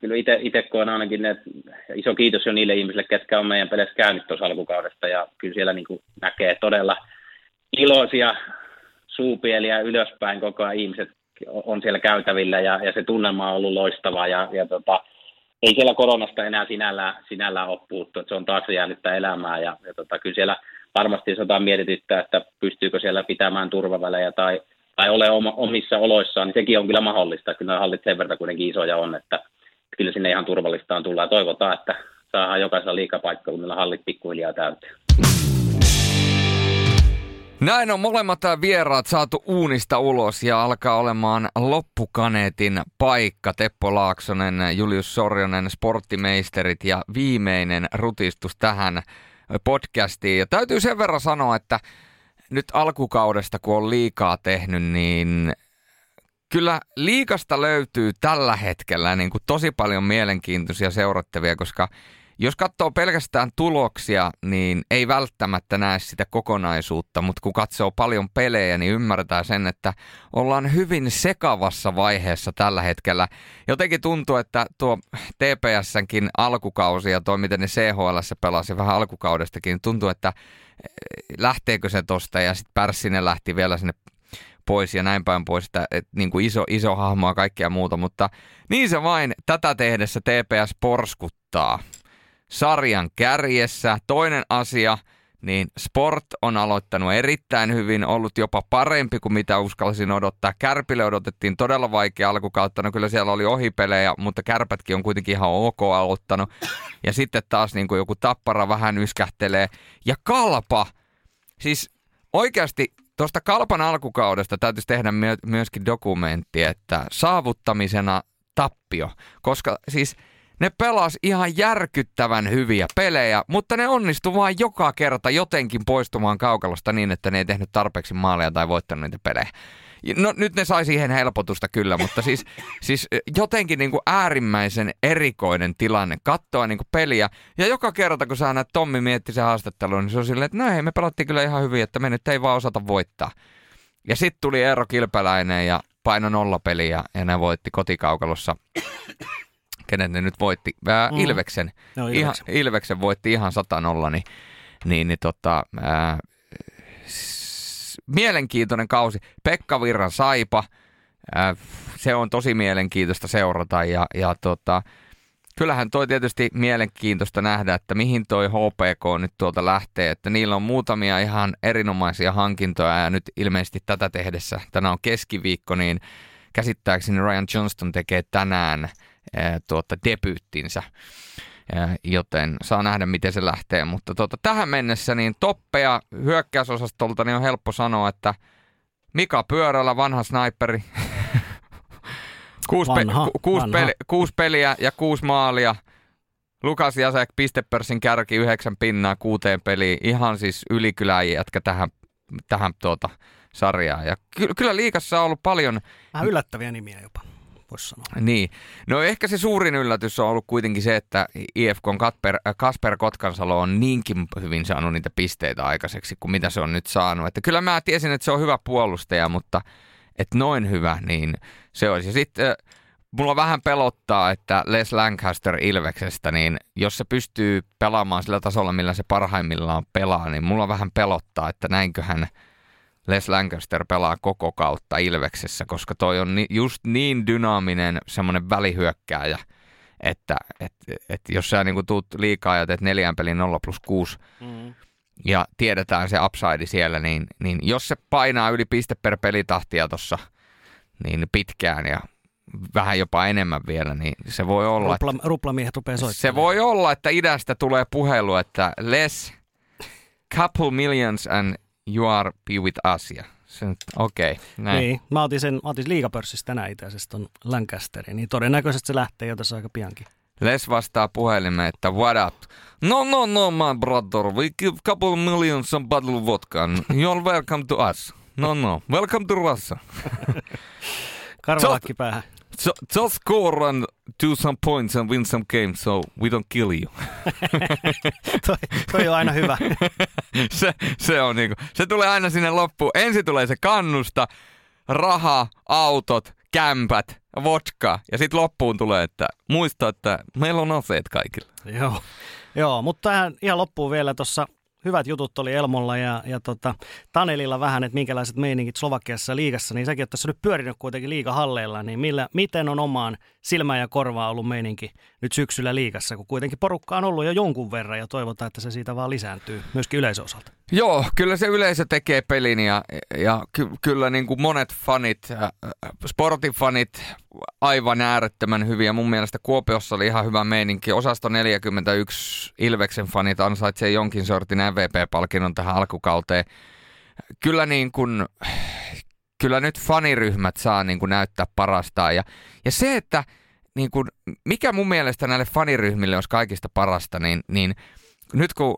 [SPEAKER 4] kyllä itse koen ainakin, että iso kiitos jo niille ihmisille, ketkä on meidän peleissä käynyt tuossa alkukaudesta. Ja kyllä siellä niin näkee todella iloisia suupieliä ylöspäin koko ajan ihmiset on siellä käytävillä ja, ja se tunnelma on ollut loistava ja, ja tota, ei siellä koronasta enää sinällään, sinällään ole puuttu, että se on taas jäänyttä elämää ja, ja tota, kyllä siellä varmasti jotain mietityttää, että pystyykö siellä pitämään turvavälejä tai, tai ole omissa oloissaan, niin sekin on kyllä mahdollista. Kyllä hallit sen verran kuitenkin isoja on, että kyllä sinne ihan turvallistaan tullaan. Toivotaan, että saadaan jokaisella liikapaikkakunnilla hallit pikkuhiljaa täyteen.
[SPEAKER 1] Näin on molemmat vieraat saatu uunista ulos ja alkaa olemaan loppukaneetin paikka. Teppo Laaksonen, Julius Sorjonen, sporttimeisterit ja viimeinen rutistus tähän podcastiin. Ja täytyy sen verran sanoa, että nyt alkukaudesta kun on liikaa tehnyt, niin kyllä liikasta löytyy tällä hetkellä niin kuin tosi paljon mielenkiintoisia seurattavia, koska jos katsoo pelkästään tuloksia, niin ei välttämättä näe sitä kokonaisuutta, mutta kun katsoo paljon pelejä, niin ymmärretään sen, että ollaan hyvin sekavassa vaiheessa tällä hetkellä. Jotenkin tuntuu, että tuo TPSnkin alkukausi ja tuo, miten ne CHL pelasi vähän alkukaudestakin, niin tuntuu, että eh, lähteekö se tosta ja sitten Pärssinen lähti vielä sinne pois ja näin päin pois, että, että niin kuin iso, iso hahmoa kaikkea muuta, mutta niin se vain tätä tehdessä TPS porskuttaa sarjan kärjessä. Toinen asia, niin Sport on aloittanut erittäin hyvin, ollut jopa parempi kuin mitä uskalsin odottaa. Kärpille odotettiin todella vaikea alkukautta, no kyllä siellä oli ohipelejä, mutta kärpätkin on kuitenkin ihan ok aloittanut. Ja sitten taas niin kuin joku tappara vähän yskähtelee. Ja kalpa, siis oikeasti tuosta kalpan alkukaudesta täytyisi tehdä myöskin dokumentti, että saavuttamisena tappio, koska siis – ne pelas ihan järkyttävän hyviä pelejä, mutta ne onnistu vain joka kerta jotenkin poistumaan kaukalosta niin, että ne ei tehnyt tarpeeksi maalia tai voittanut niitä pelejä. No nyt ne sai siihen helpotusta kyllä, mutta siis, siis jotenkin niin kuin äärimmäisen erikoinen tilanne katsoa niin kuin peliä. Ja joka kerta kun sä näet Tommi mietti se haastattelu, niin se on silleen, että no ei, me pelattiin kyllä ihan hyvin, että me nyt ei vaan osata voittaa. Ja sitten tuli Eero Kilpeläinen ja paino nolla peliä ja ne voitti kotikaukalossa kenet ne nyt voitti, ää, mm. Ilveksen. No, Ilveksen. Ihan, Ilveksen voitti ihan 100-0, niin, niin, niin tota, ää, s- mielenkiintoinen kausi. Pekka Virran Saipa, ää, se on tosi mielenkiintoista seurata ja, ja tota, kyllähän toi tietysti mielenkiintoista nähdä, että mihin toi HPK nyt tuolta lähtee, että niillä on muutamia ihan erinomaisia hankintoja ja nyt ilmeisesti tätä tehdessä, tänään on keskiviikko, niin käsittääkseni Ryan Johnston tekee tänään – tuota, debyyttinsä. Joten saa nähdä, miten se lähtee. Mutta tuota, tähän mennessä niin toppeja hyökkäysosastolta niin on helppo sanoa, että Mika Pyörällä, vanha sniperi, kuusi, vanha, pe- kuusi, vanha. Peli, kuusi peliä ja kuusi maalia. Lukas Jasek, pistepörssin kärki, yhdeksän pinnaa kuuteen peliin. Ihan siis ylikyläjiä, jotka tähän, tähän tuota sarjaan. Ja ky- kyllä liikassa on ollut paljon...
[SPEAKER 2] Vähän yllättäviä nimiä jopa voisi sanoa.
[SPEAKER 1] Niin. No ehkä se suurin yllätys on ollut kuitenkin se, että IFK Kasper, äh, Kasper Kotkansalo on niinkin hyvin saanut niitä pisteitä aikaiseksi kuin mitä se on nyt saanut. Että kyllä mä tiesin, että se on hyvä puolustaja, mutta että noin hyvä, niin se olisi. Ja sitten äh, mulla vähän pelottaa, että Les Lancaster Ilveksestä, niin jos se pystyy pelaamaan sillä tasolla, millä se parhaimmillaan pelaa, niin mulla vähän pelottaa, että näinköhän – Les Lancaster pelaa koko kautta Ilveksessä, koska toi on ni, just niin dynaaminen semmoinen välihyökkääjä, että et, et jos sä niinku tuut liikaa ja teet neljän pelin 0 plus 6 mm. ja tiedetään se upside siellä, niin, niin jos se painaa yli piste per pelitahtia tuossa niin pitkään ja vähän jopa enemmän vielä, niin se voi olla...
[SPEAKER 2] Rupla, että, ruplamiehet rupeaa soittamaan.
[SPEAKER 1] Se voi olla, että idästä tulee puhelu, että less couple millions and You are be with us. Ja okei, okay, näin.
[SPEAKER 2] Niin, mä otin sen, mä otin liigapörssissä tänään itse asiassa ton Lancasterin, niin todennäköisesti se lähtee jo tässä aika piankin.
[SPEAKER 1] Les vastaa puhelimeen, että what up? No, no, no, my brother, we give couple millions some bottle vodka. You're welcome to us. No, no, welcome to Russia.
[SPEAKER 2] Karvalakki päähän.
[SPEAKER 1] So, just score and do some points and win some games so we don't kill you.
[SPEAKER 2] toi, toi on aina hyvä.
[SPEAKER 1] se, se, on niinku, se tulee aina sinne loppuun. Ensin tulee se kannusta, raha, autot, kämpät, vodka ja sitten loppuun tulee, että muista, että meillä on aseet kaikilla.
[SPEAKER 2] Joo, Joo mutta tähän ihan loppuun vielä tuossa hyvät jutut oli Elmolla ja, ja tota, Tanelilla vähän, että minkälaiset meiningit Slovakiassa liigassa, niin säkin oot tässä nyt pyörinyt kuitenkin liigahalleilla, niin millä, miten on omaan silmään ja korvaan ollut meininki nyt syksyllä liigassa, kun kuitenkin porukka on ollut jo jonkun verran ja toivotaan, että se siitä vaan lisääntyy myöskin yleisöosalta.
[SPEAKER 1] Joo, kyllä se yleisö tekee pelin ja, ja ky- kyllä niin kuin monet fanit, äh, sportifanit aivan äärettömän hyviä. Mun mielestä Kuopiossa oli ihan hyvä meininki. Osasto 41 Ilveksen fanit ansaitsee jonkin sortin MVP-palkinnon tähän alkukauteen. Kyllä niin kuin, kyllä nyt faniryhmät saa niin kuin näyttää parastaan. Ja, ja se, että niin kuin, mikä mun mielestä näille faniryhmille olisi kaikista parasta, niin, niin nyt kun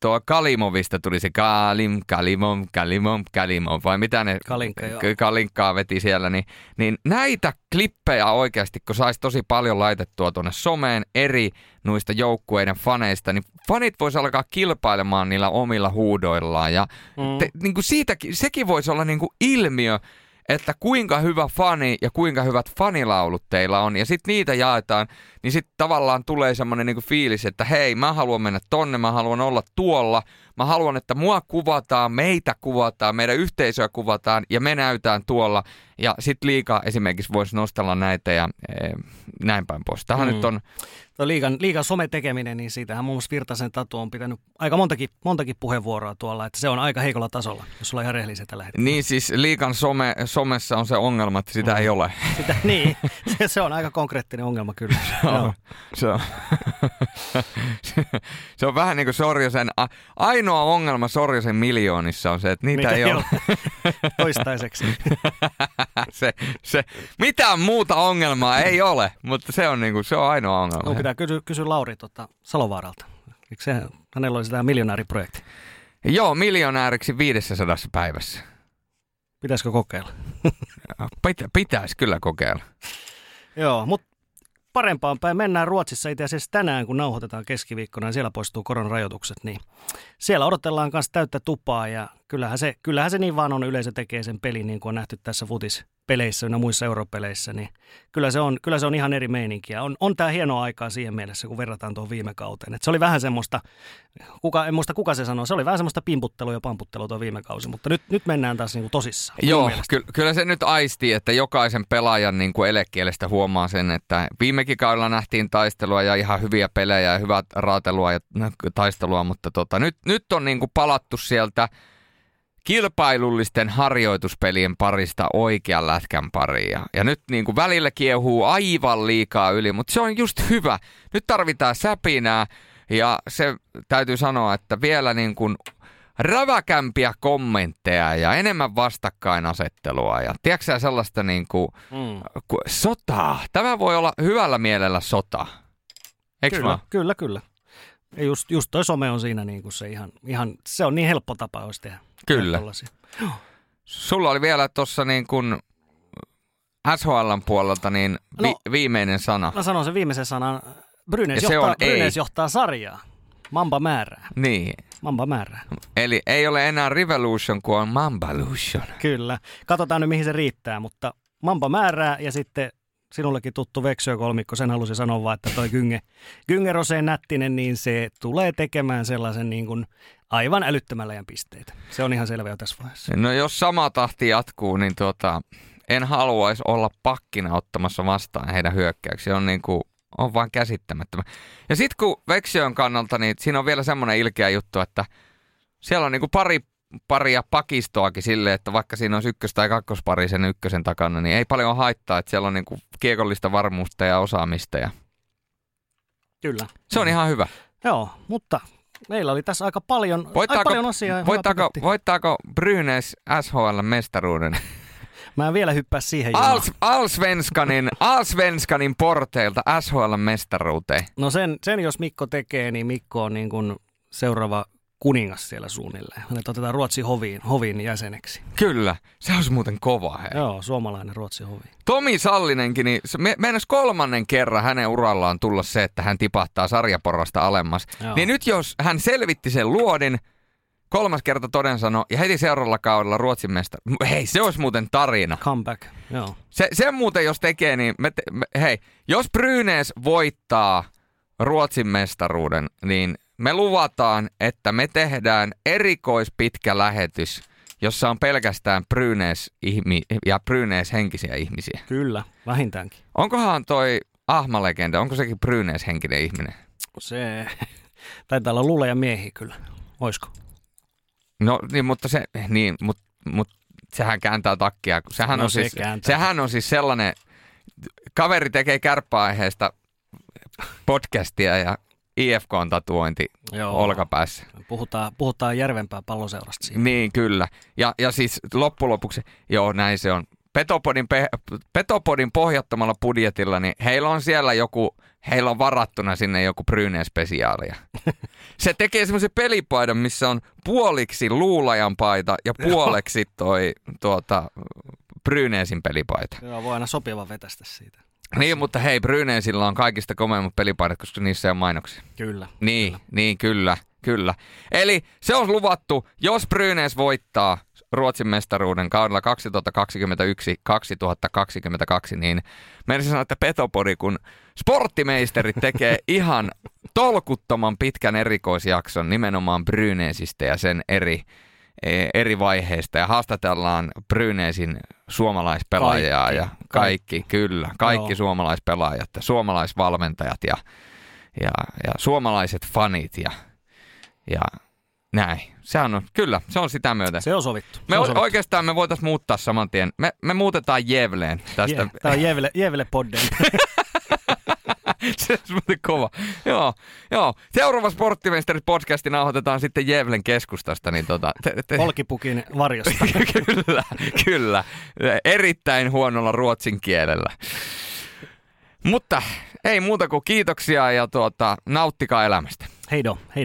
[SPEAKER 1] tuo Kalimovista tuli se Kalim, Kalimov, Kalimov, Kalimov, vai mitä ne
[SPEAKER 2] Kalinka, joo.
[SPEAKER 1] Kalinkkaa veti siellä, niin, niin näitä klippejä oikeasti, kun saisi tosi paljon laitettua tuonne someen eri noista joukkueiden faneista, niin fanit voisi alkaa kilpailemaan niillä omilla huudoillaan. Ja
[SPEAKER 2] Mm.
[SPEAKER 1] te, niin kuin siitäkin, sekin voisi olla niin kuin ilmiö, että kuinka hyvä fani ja kuinka hyvät fanilaulut teillä on. Ja sitten niitä jaetaan, niin sitten tavallaan tulee semmoinen niinku fiilis, että hei, mä haluan mennä tonne, mä haluan olla tuolla. Mä haluan, että mua kuvataan, meitä kuvataan, meidän yhteisöä kuvataan ja me näytään tuolla. Ja sitten liikaa esimerkiksi voisi nostella näitä ja e, näin päin pois. Tähän
[SPEAKER 2] Mm.
[SPEAKER 1] nyt on,
[SPEAKER 2] Tuo liigan, liigan sometekeminen, niin siitähän muun muassa Virtasen Tatu on pitänyt aika montakin, montakin puheenvuoroa tuolla, että se on aika heikolla tasolla, jos ollaan ihan rehellisiä tällä hetkellä.
[SPEAKER 1] niin siis liikan some, somessa on se ongelma, että sitä ei ole.
[SPEAKER 2] Sitä, niin, se, se on aika konkreettinen ongelma kyllä. Joo.
[SPEAKER 1] Se on, se on vähän niin kuin Sorjosen, a- ainoa ongelma Sorjosen miljoonissa on se, että niitä
[SPEAKER 2] Mitä
[SPEAKER 1] ei ole.
[SPEAKER 2] Toistaiseksi.
[SPEAKER 1] se, se, mitään muuta ongelmaa ei ole, mutta se on, niin kuin, se on ainoa ongelma.
[SPEAKER 2] No, pitää kysyä, kysyä Lauri tota, Salovaaralta. Eikö se, hänellä olisi tämä miljonääriprojekti?
[SPEAKER 1] Joo, miljonääriksi 500 päivässä.
[SPEAKER 2] Pitäisikö kokeilla?
[SPEAKER 1] Pitä, pitäisi kyllä kokeilla.
[SPEAKER 2] Joo, mutta parempaan päin. Mennään Ruotsissa. Itse asiassa tänään, kun nauhoitetaan keskiviikkona ja siellä poistuu koronarajoitukset, niin siellä odotellaan myös täyttä tupaa. Ja kyllähän se, kyllähän se niin vaan on, yleisö tekee sen pelin niin kuin on nähty tässä futispeleissä ja muissa europeleissä, niin kyllä se on, kyllä se on ihan eri meininkiä. On, on tämä hienoa aikaa siihen mielessä, kun verrataan tuohon viime kauteen. Et se oli vähän semmoista, kuka, en muista kuka se sanoi, se oli vähän semmoista pimputtelua ja pamputtelua tuo viime kausi, mutta nyt, nyt mennään taas niin kuin tosissaan.
[SPEAKER 1] Joo, ky- kyllä se nyt aistii, että jokaisen pelaajan niin kuin elekielestä huomaa sen, että viimekin kaudella nähtiin taistelua ja ihan hyviä pelejä ja hyvää raatelua ja taistelua, mutta tota, nyt, nyt on niin kuin palattu sieltä kilpailullisten harjoituspelien parista oikean lätkän pariin. Ja, ja nyt niin kuin välillä kiehuu aivan liikaa yli, mutta se on just hyvä. Nyt tarvitaan säpinää ja se täytyy sanoa, että vielä niin kuin räväkämpiä kommentteja ja enemmän vastakkainasettelua ja tiedätkö sellaista niin kuin,
[SPEAKER 2] Mm.
[SPEAKER 1] ku- sotaa. Tämä voi olla hyvällä mielellä sota. Eikö
[SPEAKER 2] Kyllä,
[SPEAKER 1] vaan?
[SPEAKER 2] kyllä, kyllä. Ja just, just toi some on siinä niin kuin se ihan, ihan, se on niin helppo tapa olisi tehdä.
[SPEAKER 1] Kyllä. Sulla oli vielä tuossa niin kuin SHLn puolelta niin vi-
[SPEAKER 2] No.
[SPEAKER 1] viimeinen sana.
[SPEAKER 2] Mä sanon sen viimeisen sanan. Brynäs,
[SPEAKER 1] Ja se
[SPEAKER 2] johtaa,
[SPEAKER 1] ei.
[SPEAKER 2] Brynäs johtaa sarjaa. Mamba määrää.
[SPEAKER 1] Niin,
[SPEAKER 2] Mamba määrää.
[SPEAKER 1] eli ei ole enää Revolution, kuin on Mambalution.
[SPEAKER 2] Kyllä. Katsotaan nyt mihin se riittää, mutta Mamba määrää ja sitten sinullekin tuttu Veksö-kolmikko, sen halusin sanoa vaan, että toi Gynge, Gynge Roseen nättinen, niin se tulee tekemään sellaisen niin kuin aivan älyttömällä ajan pisteitä. Se on ihan selvä jo tässä vaiheessa.
[SPEAKER 1] No jos sama tahti jatkuu, niin tuota, en haluaisi olla pakkina ottamassa vastaan heidän hyökkäyksiä. On, niin kuin, on vaan käsittämättömä. Ja sitten kun Veksiön kannalta, niin siinä on vielä semmoinen ilkeä juttu, että siellä on niin kuin pari paria pakistoakin sille, että vaikka siinä on ykkös- tai kakkospari sen ykkösen takana, niin ei paljon haittaa, että siellä on niin kuin kiekollista varmuutta ja osaamista. Ja
[SPEAKER 2] Kyllä.
[SPEAKER 1] se on ihan hyvä.
[SPEAKER 2] Joo, mutta meillä oli tässä aika paljon, aika
[SPEAKER 1] Voittaako,
[SPEAKER 2] paljon asiaa.
[SPEAKER 1] voittaako, voittaako Brynäs SHL-mestaruuden?
[SPEAKER 2] Mä en vielä hyppää siihen junaan.
[SPEAKER 1] Als, Alsvenskanin, Alsvenskanin porteilta SHL-mestaruuteen.
[SPEAKER 2] No sen, sen, jos Mikko tekee, niin Mikko on niin kuin seuraava kuningas siellä suunnilleen. Hänet otetaan Ruotsin hoviin, hoviin jäseneksi.
[SPEAKER 1] Kyllä, se olisi muuten kova. Hei.
[SPEAKER 2] Joo, suomalainen Ruotsin hovi.
[SPEAKER 1] Tomi Sallinenkin, niin se me, meinas kolmannen kerran hänen urallaan tulla se, että hän tipahtaa sarjaporrasta alemmas.
[SPEAKER 2] Joo.
[SPEAKER 1] Niin nyt jos hän selvitti sen luodin, kolmas kerta toden sano, ja heti seuraavalla kaudella Ruotsin mesta. Hei, se olisi muuten tarina.
[SPEAKER 2] Comeback, joo.
[SPEAKER 1] Se, sen muuten jos tekee, niin me te, me, hei, jos Brynäs voittaa Ruotsin mestaruuden, niin me luvataan, että me tehdään erikoispitkä lähetys, jossa on pelkästään Brynäs ihmi, ja Brynäs henkisiä ihmisiä.
[SPEAKER 2] Kyllä, vähintäänkin.
[SPEAKER 1] Onkohan toi Ahma-legenda, onko sekin Brynäs henkinen ihminen?
[SPEAKER 2] Se taitaa olla luuleja miehiä kyllä. Oisko?
[SPEAKER 1] No niin, mutta se, niin, mut, mut, sehän kääntää takkia. Sehän,
[SPEAKER 2] No
[SPEAKER 1] on
[SPEAKER 2] se
[SPEAKER 1] siis,
[SPEAKER 2] kääntää.
[SPEAKER 1] sehän on siis sellainen, kaveri tekee kärppäaiheesta podcastia ja IFK on tatuointi
[SPEAKER 2] Joo.
[SPEAKER 1] olkapäässä.
[SPEAKER 2] Puhutaan, puhutaan Järvenpää palloseurasta siinä.
[SPEAKER 1] Niin, kyllä. Ja, ja siis loppujen lopuksi, joo, näin se on. Petopodin, pe, Petopodin pohjattomalla budjetilla, niin heillä on siellä joku, heillä on varattuna sinne joku Bryneen spesiaalia. Se tekee semmoisen pelipaidan, missä on puoliksi luulajan paita ja puoleksi toi tuota, Bryneesin pelipaita.
[SPEAKER 2] Joo, voi aina sopiva vetästä siitä.
[SPEAKER 1] Niin, mutta hei, Bryneesillä on kaikista komeimmat pelipaidat, koska niissä on mainoksia.
[SPEAKER 2] Kyllä.
[SPEAKER 1] Niin, kyllä. niin kyllä, kyllä. Eli se on luvattu, jos Brynees voittaa Ruotsin mestaruuden kaudella 2021-2022, niin meidän sanoa, että Petopori, kun sporttimeisterit tekee ihan tolkuttoman pitkän erikoisjakson nimenomaan Bryneesistä ja sen eri, eri vaiheista ja haastatellaan Bryneesin suomalaispelaajaa kaikki, ja kaikki, kaikki. kyllä, kaikki Joo. suomalaispelaajat ja suomalaisvalmentajat ja, ja, ja suomalaiset fanit ja, ja näin. Se on, kyllä, se on sitä myötä.
[SPEAKER 2] Se on sovittu.
[SPEAKER 1] Me
[SPEAKER 2] on sovittu.
[SPEAKER 1] oikeastaan me voitaisiin muuttaa saman tien. Me, me muutetaan Jevleen tästä.
[SPEAKER 2] Yeah, tämä on Jevle, Jevle podden.
[SPEAKER 1] se on kova. Joo, joo. Seuraava Sporttimeisterit podcasti nauhoitetaan sitten Jevlen keskustasta. Niin tota,
[SPEAKER 2] te, te... Olkipukin varjosta.
[SPEAKER 1] kyllä, kyllä. Erittäin huonolla ruotsin kielellä. Mutta ei muuta kuin kiitoksia ja tuota, nauttikaa elämästä.
[SPEAKER 2] Heido, hei.